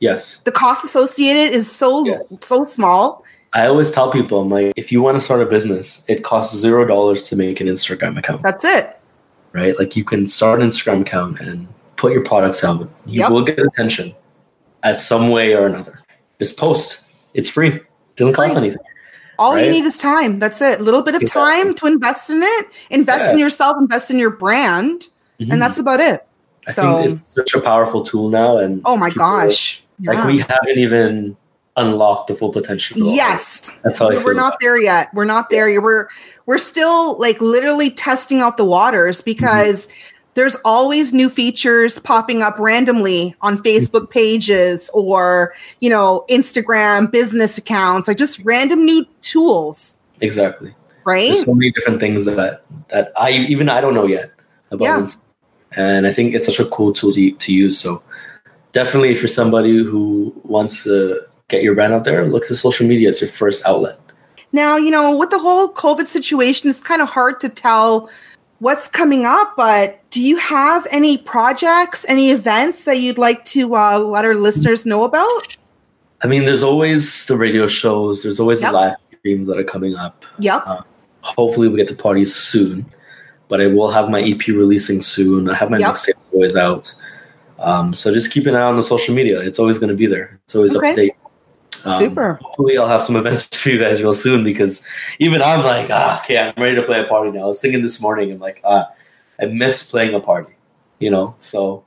Yes. The cost associated is so Yes. so small. I always tell people, I'm like, if you want to start a business, it costs zero dollars to make an Instagram account, That's it. right? Like you can start an Instagram account and put your products out. You Yep. will get attention at some way or another. Just post. It's free. Doesn't cost anything. All you need is time. That's it. A little bit of Exactly. time to invest in it, invest Yeah. in yourself, invest in your brand, Mhm. and that's about it. I So, think it's such a powerful tool now, and oh my people- gosh. like we haven't even unlocked the full potential. Yes. that's how I we're not there yet. We're not there yet. We're we're still like literally testing out the waters because there's always new features popping up randomly on Facebook pages or, you know, Instagram business accounts, like just random new tools, exactly. right? There's so many different things that that I even I don't know yet about Yeah. Insta. and I think it's such a cool tool to, to use. So definitely, if you're somebody who wants to get your brand out there, look to social media as your first outlet. Now, you know, with the whole COVID situation, it's kind of hard to tell what's coming up, but do you have any projects, any events that you'd like to uh, let our listeners know about? I mean, there's always the radio shows. There's always Yep. the live streams that are coming up. Yep. Hopefully, we get to parties soon. But I will have my EP releasing soon. I have my Yep. mixtape always out. Um, so just keep an eye on the social media. It's always going to be there. It's always Okay. up to date. Um, Super. Hopefully, I'll have some events for you guys real soon because even I'm like, ah, okay, I'm ready to play a party now. I was thinking this morning, I'm like, ah, I miss playing a party, you know. So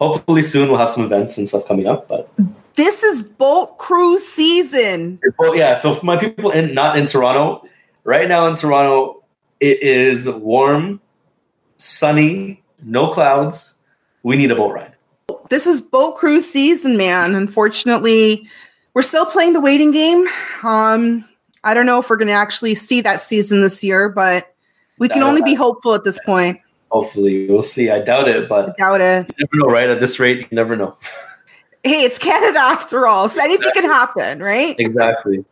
hopefully soon we'll have some events and stuff coming up. But This is boat Cruise season. well, yeah. So for my people in not in Toronto, right now in Toronto, it is warm, sunny, no clouds. We need a boat ride. This is Boat Cruise season, man. Unfortunately, we're still playing the waiting game. Um, I don't know if we're going to actually see that season this year, but we can only be hopeful at this point. Hopefully, we'll see. I doubt it, but Doubt it. you never know, right? At this rate, you never know. Hey, it's Canada after all, so anything can happen, right? exactly.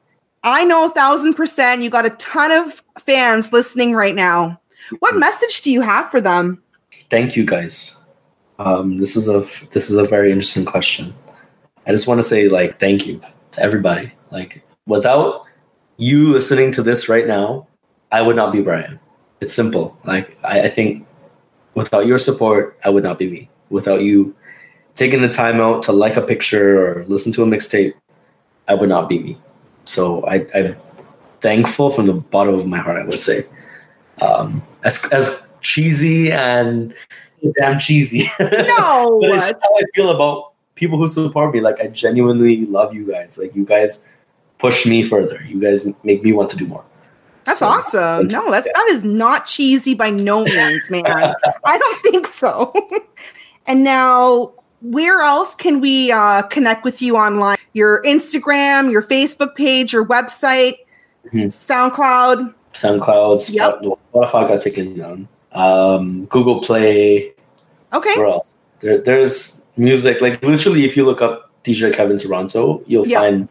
I know a thousand percent. You got a ton of fans listening right now. What message do you have for them? Thank you, guys. Um, this is a this is a very interesting question. I just want to say like thank you to everybody. Like without you listening to this right now, I would not be Brian. It's simple. Like I, I think without your support, I would not be me. Without you taking the time out to like a picture or listen to a mixtape, I would not be me. So I, I'm thankful from the bottom of my heart. I would say, um, as as cheesy and damn cheesy. No, but it's how I feel about people who support me. Like I genuinely love you guys. Like you guys push me further. You guys make me want to do more. that's So- awesome. No, that's that is not cheesy by no means, man. I don't think so. and now, where else can we uh, connect with you online? Your Instagram, your Facebook page, your website, Mhm. SoundCloud. SoundCloud, Yep. Spot- Spotify got taken down. Um, Google Play. Okay. Where else? There, there's music. Like literally, if you look up DJ Kevin Toronto, you'll Yeah. find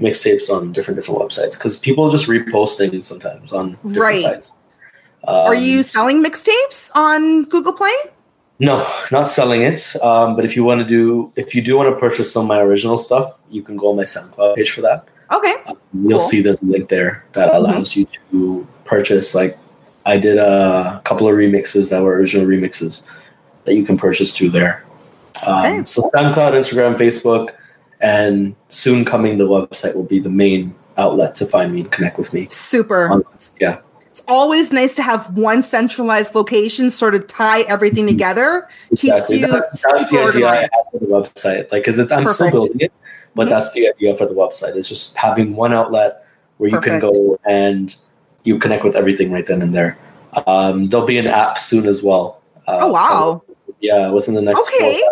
mixtapes on different different websites because people just repost things sometimes on different Right. sites. Are Um, you selling mixtapes on Google Play? No, not selling it. Um, but if you want to do, if you do want to purchase some of my original stuff, you can go on my SoundCloud page for that. Okay. You'll Cool. see there's a link there that allows you to purchase. Like, I did a couple of remixes that were original remixes that you can purchase through there. Um, So SoundCloud, Instagram, Facebook, and soon coming the website will be the main outlet to find me and connect with me. Super. Um, yeah. It's always nice to have one centralized location, sort of tie everything Mhm. together. Keeps you That's, that's the idea I have for the website. Like, because it's I'm still building it, but Mhm. that's the idea for the website. It's just having one outlet where you can go and you connect with everything right then and there. Um, there'll be an app soon as well. Uh, Oh wow. Yeah, within the next. Okay.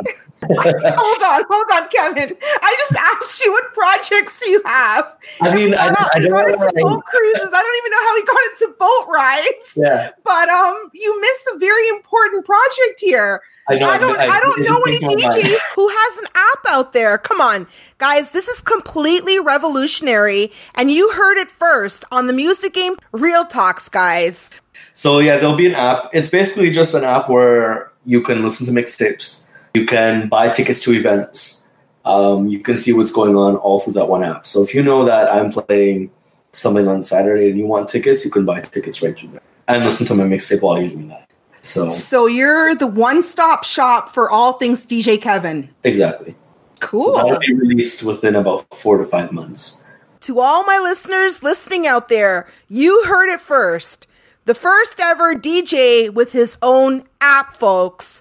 hold on, hold on, Kevin. I just asked you what projects do you have. I mean, I, got, I don't got know. into boat cruises. I don't even know how we got into boat rides. yeah, But um, you missed a very important project here. I know. I don't I, don't it know any. DJ who has an app out there. Come on, guys, this is completely revolutionary and you heard it first on the music game Real Talks, guys. So yeah, there'll be an app. It's basically just an app where you can listen to mixtapes. You can buy tickets to events. Um, you can see what's going on all through that one app. So if you know that I'm playing something on Saturday and you want tickets, you can buy tickets right through there and listen to my mixtape while you're doing that. So So you're the one-stop shop for all things DJ Kevin. exactly. So Cool. that'll be released within about four to five months. to all my listeners listening out there, you heard it first. The first ever DJ with his own app, folks.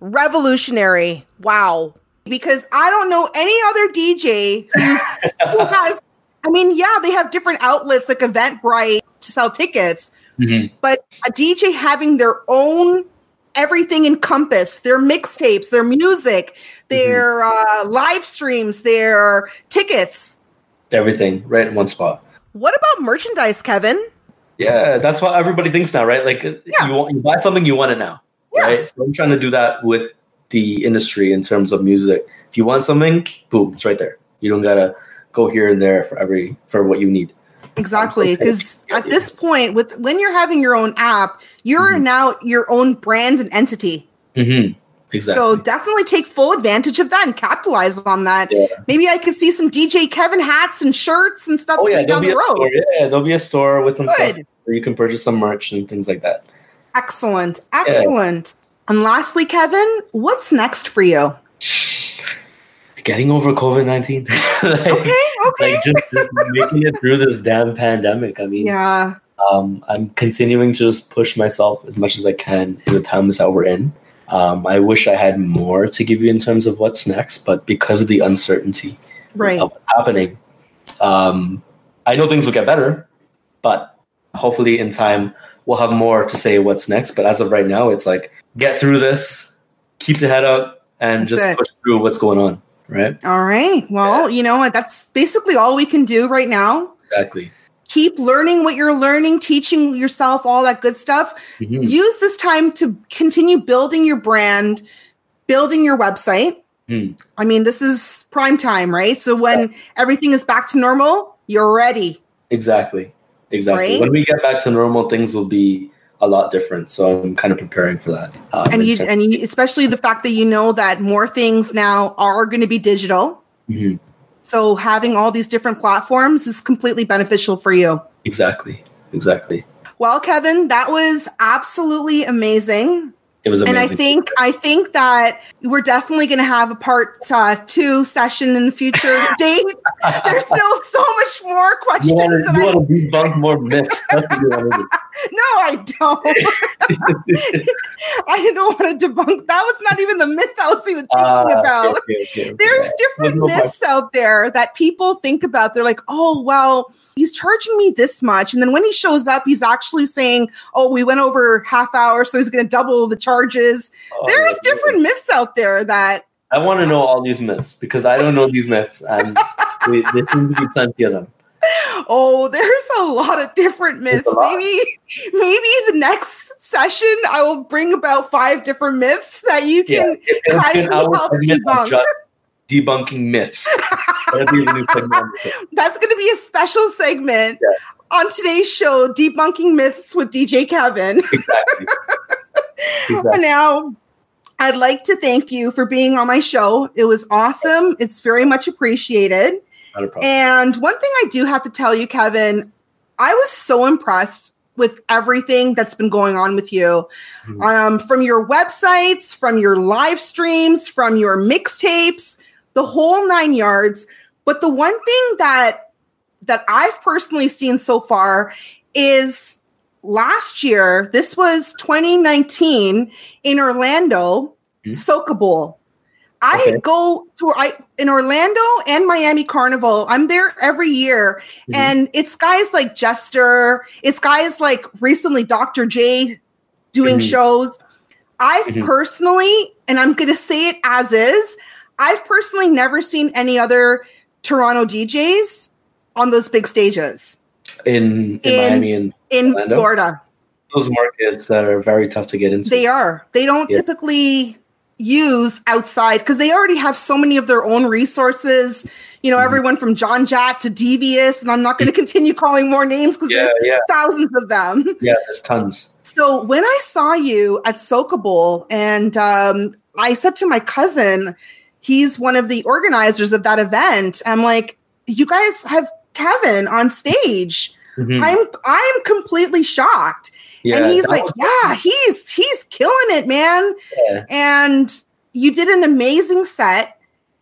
Revolutionary. Wow. Because I don't know any other DJ who's, who has, I mean, yeah, they have different outlets like Eventbrite to sell tickets, Mhm. but a DJ having their own everything encompassed their mixtapes, their music, their uh, live streams, their tickets. Everything right in one spot. What about merchandise, Kevin? Yeah, that's what everybody thinks now, right? Like Yeah. you want you buy something, you want it now, Yeah. right? So I'm trying to do that with the industry in terms of music. If you want something, boom, it's right there. You don't gotta go here and there for every for what you need. Exactly, because at this point, with when you're having your own app, you're Mhm. now your own brand and entity. Mm-hmm. Exactly. So definitely take full advantage of that and capitalize on that. Yeah. Maybe I could see some DJ Kevin hats and shirts and stuff oh yeah, down the road. store. Yeah, there'll be a store with some stuff where you can purchase some merch and things like that. Excellent, excellent. And lastly, Kevin, what's next for you? Getting over COVID nineteen. like, Okay, okay. like just, just making it through this damn pandemic. I mean, yeah, um, I'm continuing to just push myself as much as I can in the times that we're in. Um, I wish I had more to give you in terms of what's next, but because of the uncertainty right. of what's happening, um, I know things will get better, but hopefully in time we'll have more to say what's next. But as of right now, it's like get through this, keep the head up, and That's just it. push through what's going on. Right? All right. Well, you know what? That's basically all we can do right now. Exactly. Keep learning what you're learning, teaching yourself all that good stuff. Mhm. use this time to continue building your brand, building your website. Hmm. I mean, this is prime time, right? So when everything is back to normal, you're ready. Exactly. Exactly. Right? When we get back to normal, things will be a lot different. So I'm kind of preparing for that. Um, And you and you, especially the fact that you know that more things now are going to be digital. Mhm. So having all these different platforms is completely beneficial for you. Exactly. Exactly. Well, Kevin, that was absolutely amazing. It was amazing. And I think I think that we're definitely going to have a part uh, two session in the future date. There's still so much more you questions want to you I want to debunk more myths. That's what you want to no, I don't. I don't want to debunk. That was not even the myth I was even thinking Ah, about. okay, okay, okay. There's different no myths out there that people think about. They're like, oh, well, he's charging me this much. And then when he shows up, he's actually saying, oh, we went over half hour, so he's going to double the charges. Oh, There's yeah, different myths out there that, I want to know all these myths because I don't know these myths, and there there seem to be plenty of them. oh, there's a lot of different myths. Maybe, maybe the next session I will bring about five different myths that you can it- it'll be an kindly hour help debunk. just debunking myths. That'll be the new segment on the show. That's going to be a special segment Yeah. on today's show, Debunking Myths with DJ Kevin. Exactly. exactly. Now, I'd like to thank you for being on my show. It was awesome. It's very much appreciated. Not a problem. And one thing I do have to tell you, Kevin, I was so impressed with everything that's been going on with you Mhm. um, from your websites, from your live streams, from your mixtapes, the whole nine yards. But the one thing that that I've personally seen so far is last year, this was 2019 in Orlando, Mhm. Soca Bowl. I Okay. go to I in Orlando and Miami Carnival. I'm there every year, Mhm. and it's guys like Jester. It's guys like recently Dr. Jay doing Mhm. shows. I've Mhm. personally, and I'm going to say it as is, I've personally never seen any other Toronto DJs on those big stages in, in, in- Miami and in Orlando? Florida. those markets that are very tough to get into. They are. They don't Yeah. typically use outside because they already have so many of their own resources. You know, Mhm. everyone from John Jat to Devious, and I'm not going to continue calling more names because Yeah, there's yeah, thousands of them. yeah. There's tons. So when I saw you at Soca Bowl, and um, I said to my cousin, he's one of the organizers of that event. I'm like, you guys have Kevin on stage. Mhm. I'm I'm completely shocked. Yeah, and he's like, was- yeah, he's he's killing it, man. yeah. And you did an amazing set.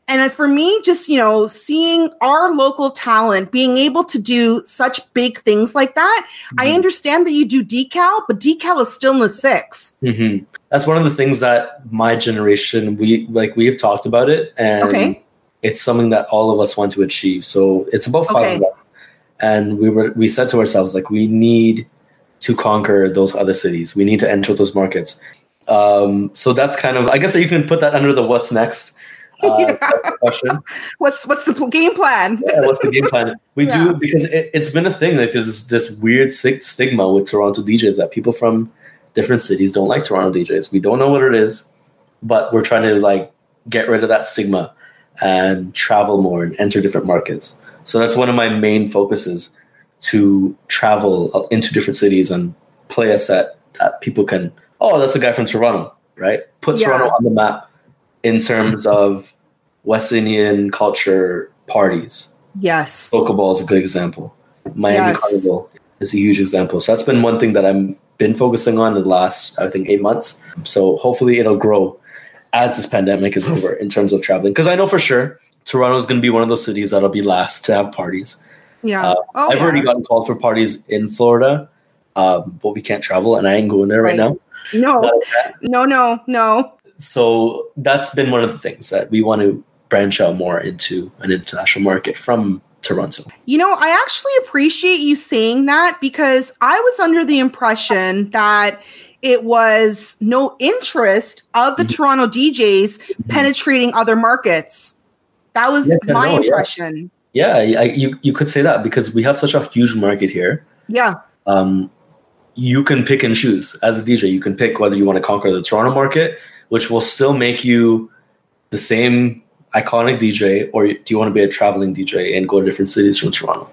And for me, just, you know, seeing our local talent being able to do such big things like that, I Mhm. understand that you do decal, but decal is still in the six. hmm That's one of the things that my generation we like we have talked about it, and Okay. it's something that all of us want to achieve. So it's about five Okay. of us, and we were we said to ourselves like we need to conquer those other cities. We need to enter those markets. Um, so that's kind of I guess that you can put that under the what's next uh, question. What's what's the game plan? Yeah, what's the game plan? We Yeah. do because it, it's been a thing. Like there's this weird stigma with Toronto DJs that people from different cities don't like Toronto DJs. We don't know what it is, but we're trying to like get rid of that stigma and travel more and enter different markets. So that's one of my main focuses to travel into different cities and play a set that people can. Oh, that's a guy from Toronto, right? Put Yeah. Toronto on the map in terms of West Indian culture parties. Yes. Soca Bowl is a good example. Miami Yes. Carnival is a huge example. So that's been one thing that I've been focusing on the last, I think, eight months. So hopefully it'll grow as this pandemic is over in terms of traveling. Because I know for sure Toronto is going to be one of those cities that'll be last to have parties. Yeah. Uh, oh, I've yeah. already gotten called for parties in Florida, um, but we can't travel, and I ain't going there right, Right. now. no, no, no, no. So that's been one of the things that we want to branch out more into an international market from Toronto. You know, I actually appreciate you saying that because I was under the impression that it was no interest of the Mhm. Toronto DJs penetrating other markets. That was Yes, my know, yeah. impression. Yeah, I, you you could say that because we have such a huge market here. Yeah. Um, you can pick and choose as a DJ. You can pick whether you want to conquer the Toronto market, which will still make you the same iconic DJ, or do you want to be a traveling DJ and go to different cities from Toronto?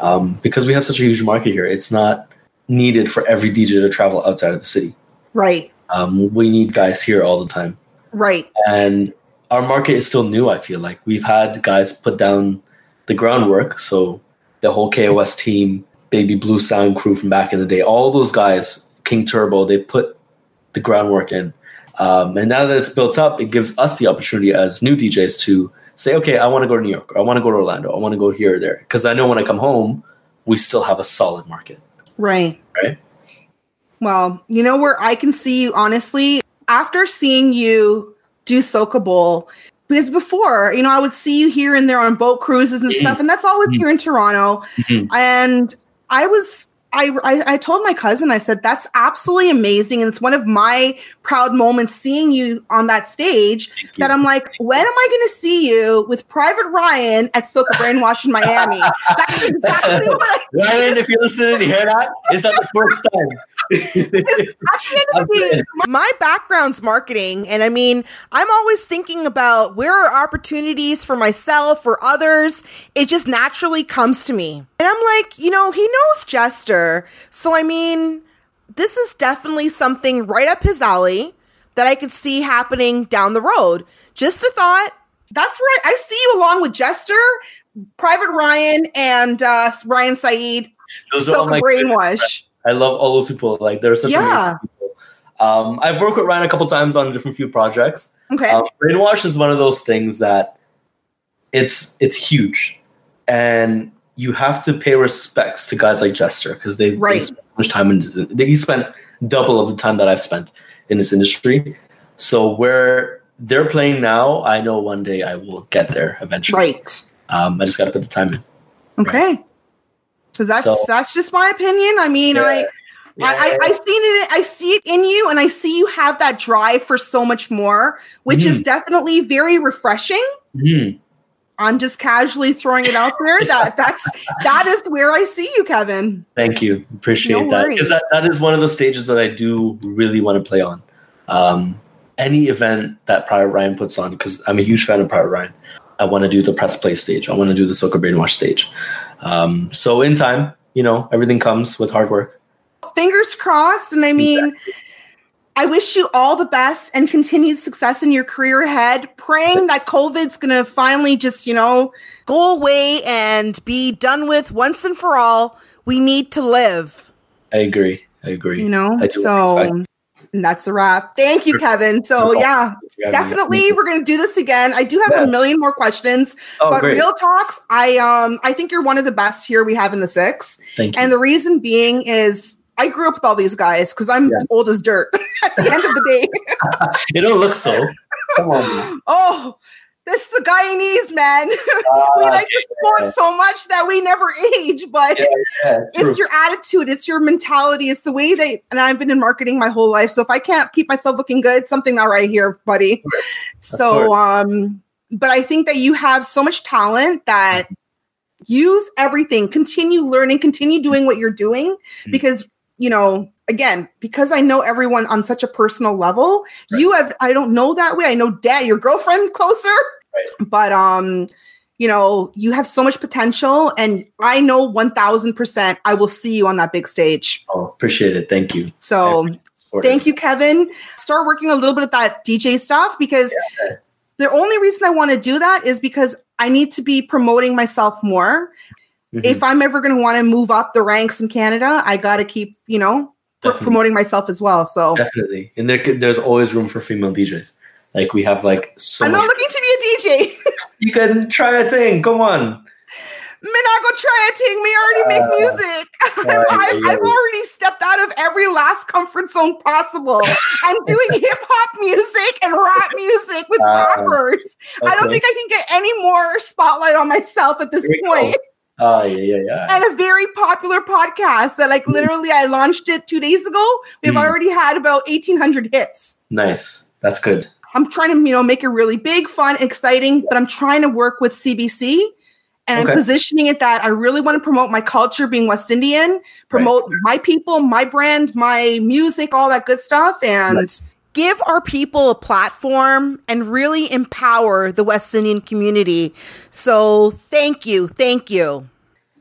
Um, because we have such a huge market here, it's not needed for every DJ to travel outside of the city. Right. Um, we need guys here all the time. Right. and our market is still new. I feel like we've had guys put down the groundwork. So the whole KOS team, Baby Blue Sound crew from back in the day, all those guys, King Turbo, they put the groundwork in. Um, and now that it's built up, it gives us the opportunity as new DJs to say, okay, I want to go to New York, or I want to go to Orlando, I want to go here or there. Because I know when I come home, we still have a solid market. Right. Right. Well, you know where I can see you honestly after seeing you do Soca Bowl. Because before, you know, I would see you here and there on boat cruises and Mhm. stuff, and that's always Mhm. here in Toronto. Mhm. And I was, I, I, I told my cousin, I said, that's absolutely amazing. And it's one of my proud moments seeing you on that stage Thank you. that I'm like, when am I going to see you with Private Ryan at Soca Brainwash in Miami? That's exactly what I Ryan, if you're listening, you hear that? Is that the first time? the end of the day, my background's marketing and i mean i'm always thinking about where are opportunities for myself or others it just naturally comes to me and i'm like you know he knows jester so i mean this is definitely something right up his alley that i could see happening down the road just a thought that's right i see you along with jester private ryan and uh ryan saeed Those are all so my brainwash I love all those people. Like they're such Yeah. people. Um, I've worked with Ryan a couple times on different few projects. okay Um, Brainwash is one of those things that it's it's huge, and you have to pay respects to guys like Jester because they've they Right. spent so much time in. this- They he spent double of the time that I've spent in this industry. So where they're playing now, I know one day I will get there eventually. right Um, I just got to put the time in. Okay. So that's So- that's just my opinion. I mean, I, I I I seen it. I see it in you, and I see you have that drive for so much more, which is definitely very refreshing. Mhm. I'm just casually throwing it out there. That that's that is where I see you, Kevin. Thank you. Appreciate No that. Because that, that is one of the stages that I do really want to play on. Um, any event that Private Ryan puts on, because I'm a huge fan of Private Ryan, I want to do the press play stage. I want to do the Soca Brainwash stage. Um, so in time, you know, everything comes with hard work. Fingers crossed. And I mean, I wish you all the best and continued success in your career ahead. Praying that COVID's going to finally just, you know, go away and be done with once and for all. We need to live. I agree. I agree. you know so and that's a wrap thank you kevin so yeah definitely we're gonna do this again. I do have Yeah. a million more questions, Oh, but great. real talks, I um I think you're one of the best here we have in the six. Thank you. And the reason being is I grew up with all these guys because I'm Yeah. old as dirt at the end of the day. you don't look so. Come on. oh, that's the Guyanese, man. we Ah, like to sport so much that we never age, but yeah, yeah, it's your attitude, it's your mentality, it's the way they and I've been in marketing my whole life. So if I can't keep myself looking good, something not right here, buddy. So um, but I think that you have so much talent that use everything, continue learning, continue doing what you're doing Mhm. because you know, again, because I know everyone on such a personal level, Right. you have I don't know that way. I know dad, your girlfriend closer, but um you know, you have so much potential, and I know 1000% I will see you on that big stage. oh, appreciate it. Thank you. So, thank you, Kevin. Start working a little bit of that DJ stuff because Yeah. the only reason I want to do that is because I need to be promoting myself more. Mhm. If I'm ever going to want to move up the ranks in Canada, I got to keep, you know, pr- promoting myself as well. So, Definitely. And there, there's always room for female DJs. Like we have like so I'm much. not looking to be a DJ. you can try a thing. Come on. Me not go try a thing. Me already make Uh, music. yeah, I've. I've already stepped out of every last comfort zone possible. I'm doing hip hop music and rap music with Uh, rappers. I don't think I can get any more spotlight on myself at this point. go. Oh yeah, yeah, yeah. And a very popular podcast that, like, literally, I launched it two days ago. We've Mm. already had about 1,800 hits. Nice. That's good. I'm trying to, you know, make it really big, fun, exciting, but I'm trying to work with CBC and Okay. I'm positioning it that I really want to promote my culture being West Indian, promote my people, my brand, my music, all that good stuff, and give our people a platform and really empower the West Indian community. So thank you. Thank you.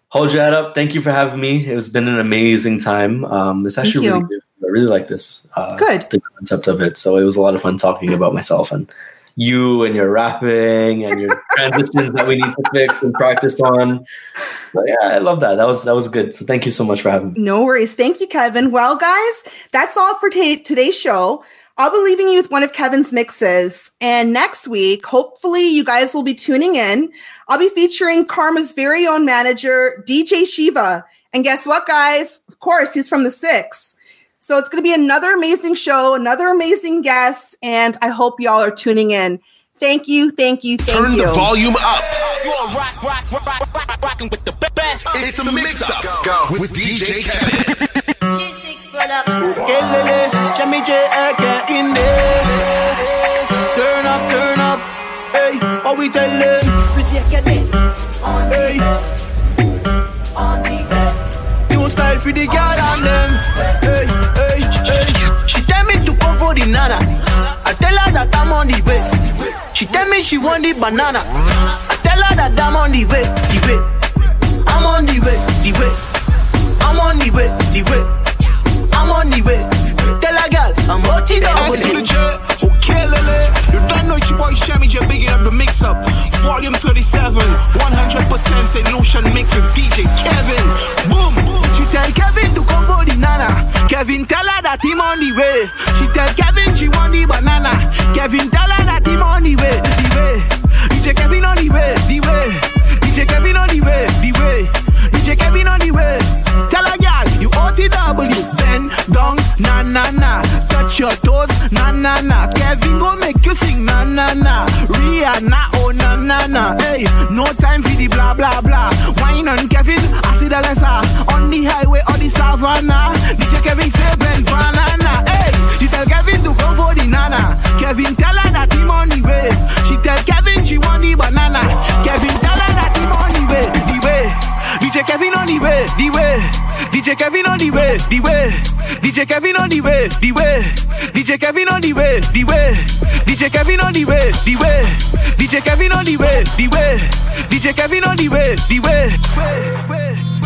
Hold your head up. Thank you for having me. It's been an amazing time. Um, it's actually really good. I really like this. Uh, Good. The concept of it. So it was a lot of fun talking about myself and you and your rapping and your transitions that we need to fix and practice on. So yeah, I love that. That was that was good. So thank you so much for having me. No worries. Thank you, Kevin. Well, guys, that's all for ta- today's show. I'll be leaving you with one of Kevin's mixes. And next week, hopefully, you guys will be tuning in. I'll be featuring Karma's very own manager, DJ Shiva. And guess what, guys? Of course, he's from the Six. So it's going to be another amazing show, another amazing guest. And I hope y'all are tuning in. Thank you, thank you, thank Turn you. Turn the volume up. You are rock, rock, rock, rock, rock, rocking with the best. It's the mix up with DJ Kevin. G6 for the Kelele, Jamie J Eke in there. Turn up, turn up. Hey, what we tellin'? Hey. New style for the girl and them. Hey, hey, hey. She tell me to come for the nana. I tell her that I'm on the way. She tell me she want the banana. I tell her that I'm on the way, the way. I'm on the way, the way. I'm on the way, the way. I'm on the way. Tell a girl I'm Ask the J, okay, Lele. You don't know it's your boy Shammy J, bigging up the mix up. Volume 37, 100% solution mixes. DJ Kevin. Boom. She tell Kevin to come for the nana. Kevin tell her that him on the way. She tell Kevin she want the banana. Kevin tell her that him on the way, the way. DJ Kevin on the way, the way. DJ Kevin on the way, the way. DJ Kevin on the way. Tell her girl you OTW. Bend down, na na na. Touch your toes, na na na. Kevin go make you sing, na na na. Rihanna, oh na na na. Hey, no time for the blah blah blah. Wine on Kevin, I see the lesser ah. on the highway or the savannah. DJ Kevin say bend banana. Hey, she tell Kevin to come for the nana. Kevin tell her that him on the way. She tell Kevin she want the banana. Kevin tell her that him on the way, the way. DJ Kevin on the way, the way. DJ Kevin on the way, the way. DJ Kevin on the way, the way. DJ Kevin on the way, the way. DJ Kevin on the way, the way. DJ Kevin on the way, the way. DJ Kevin on the way, the way.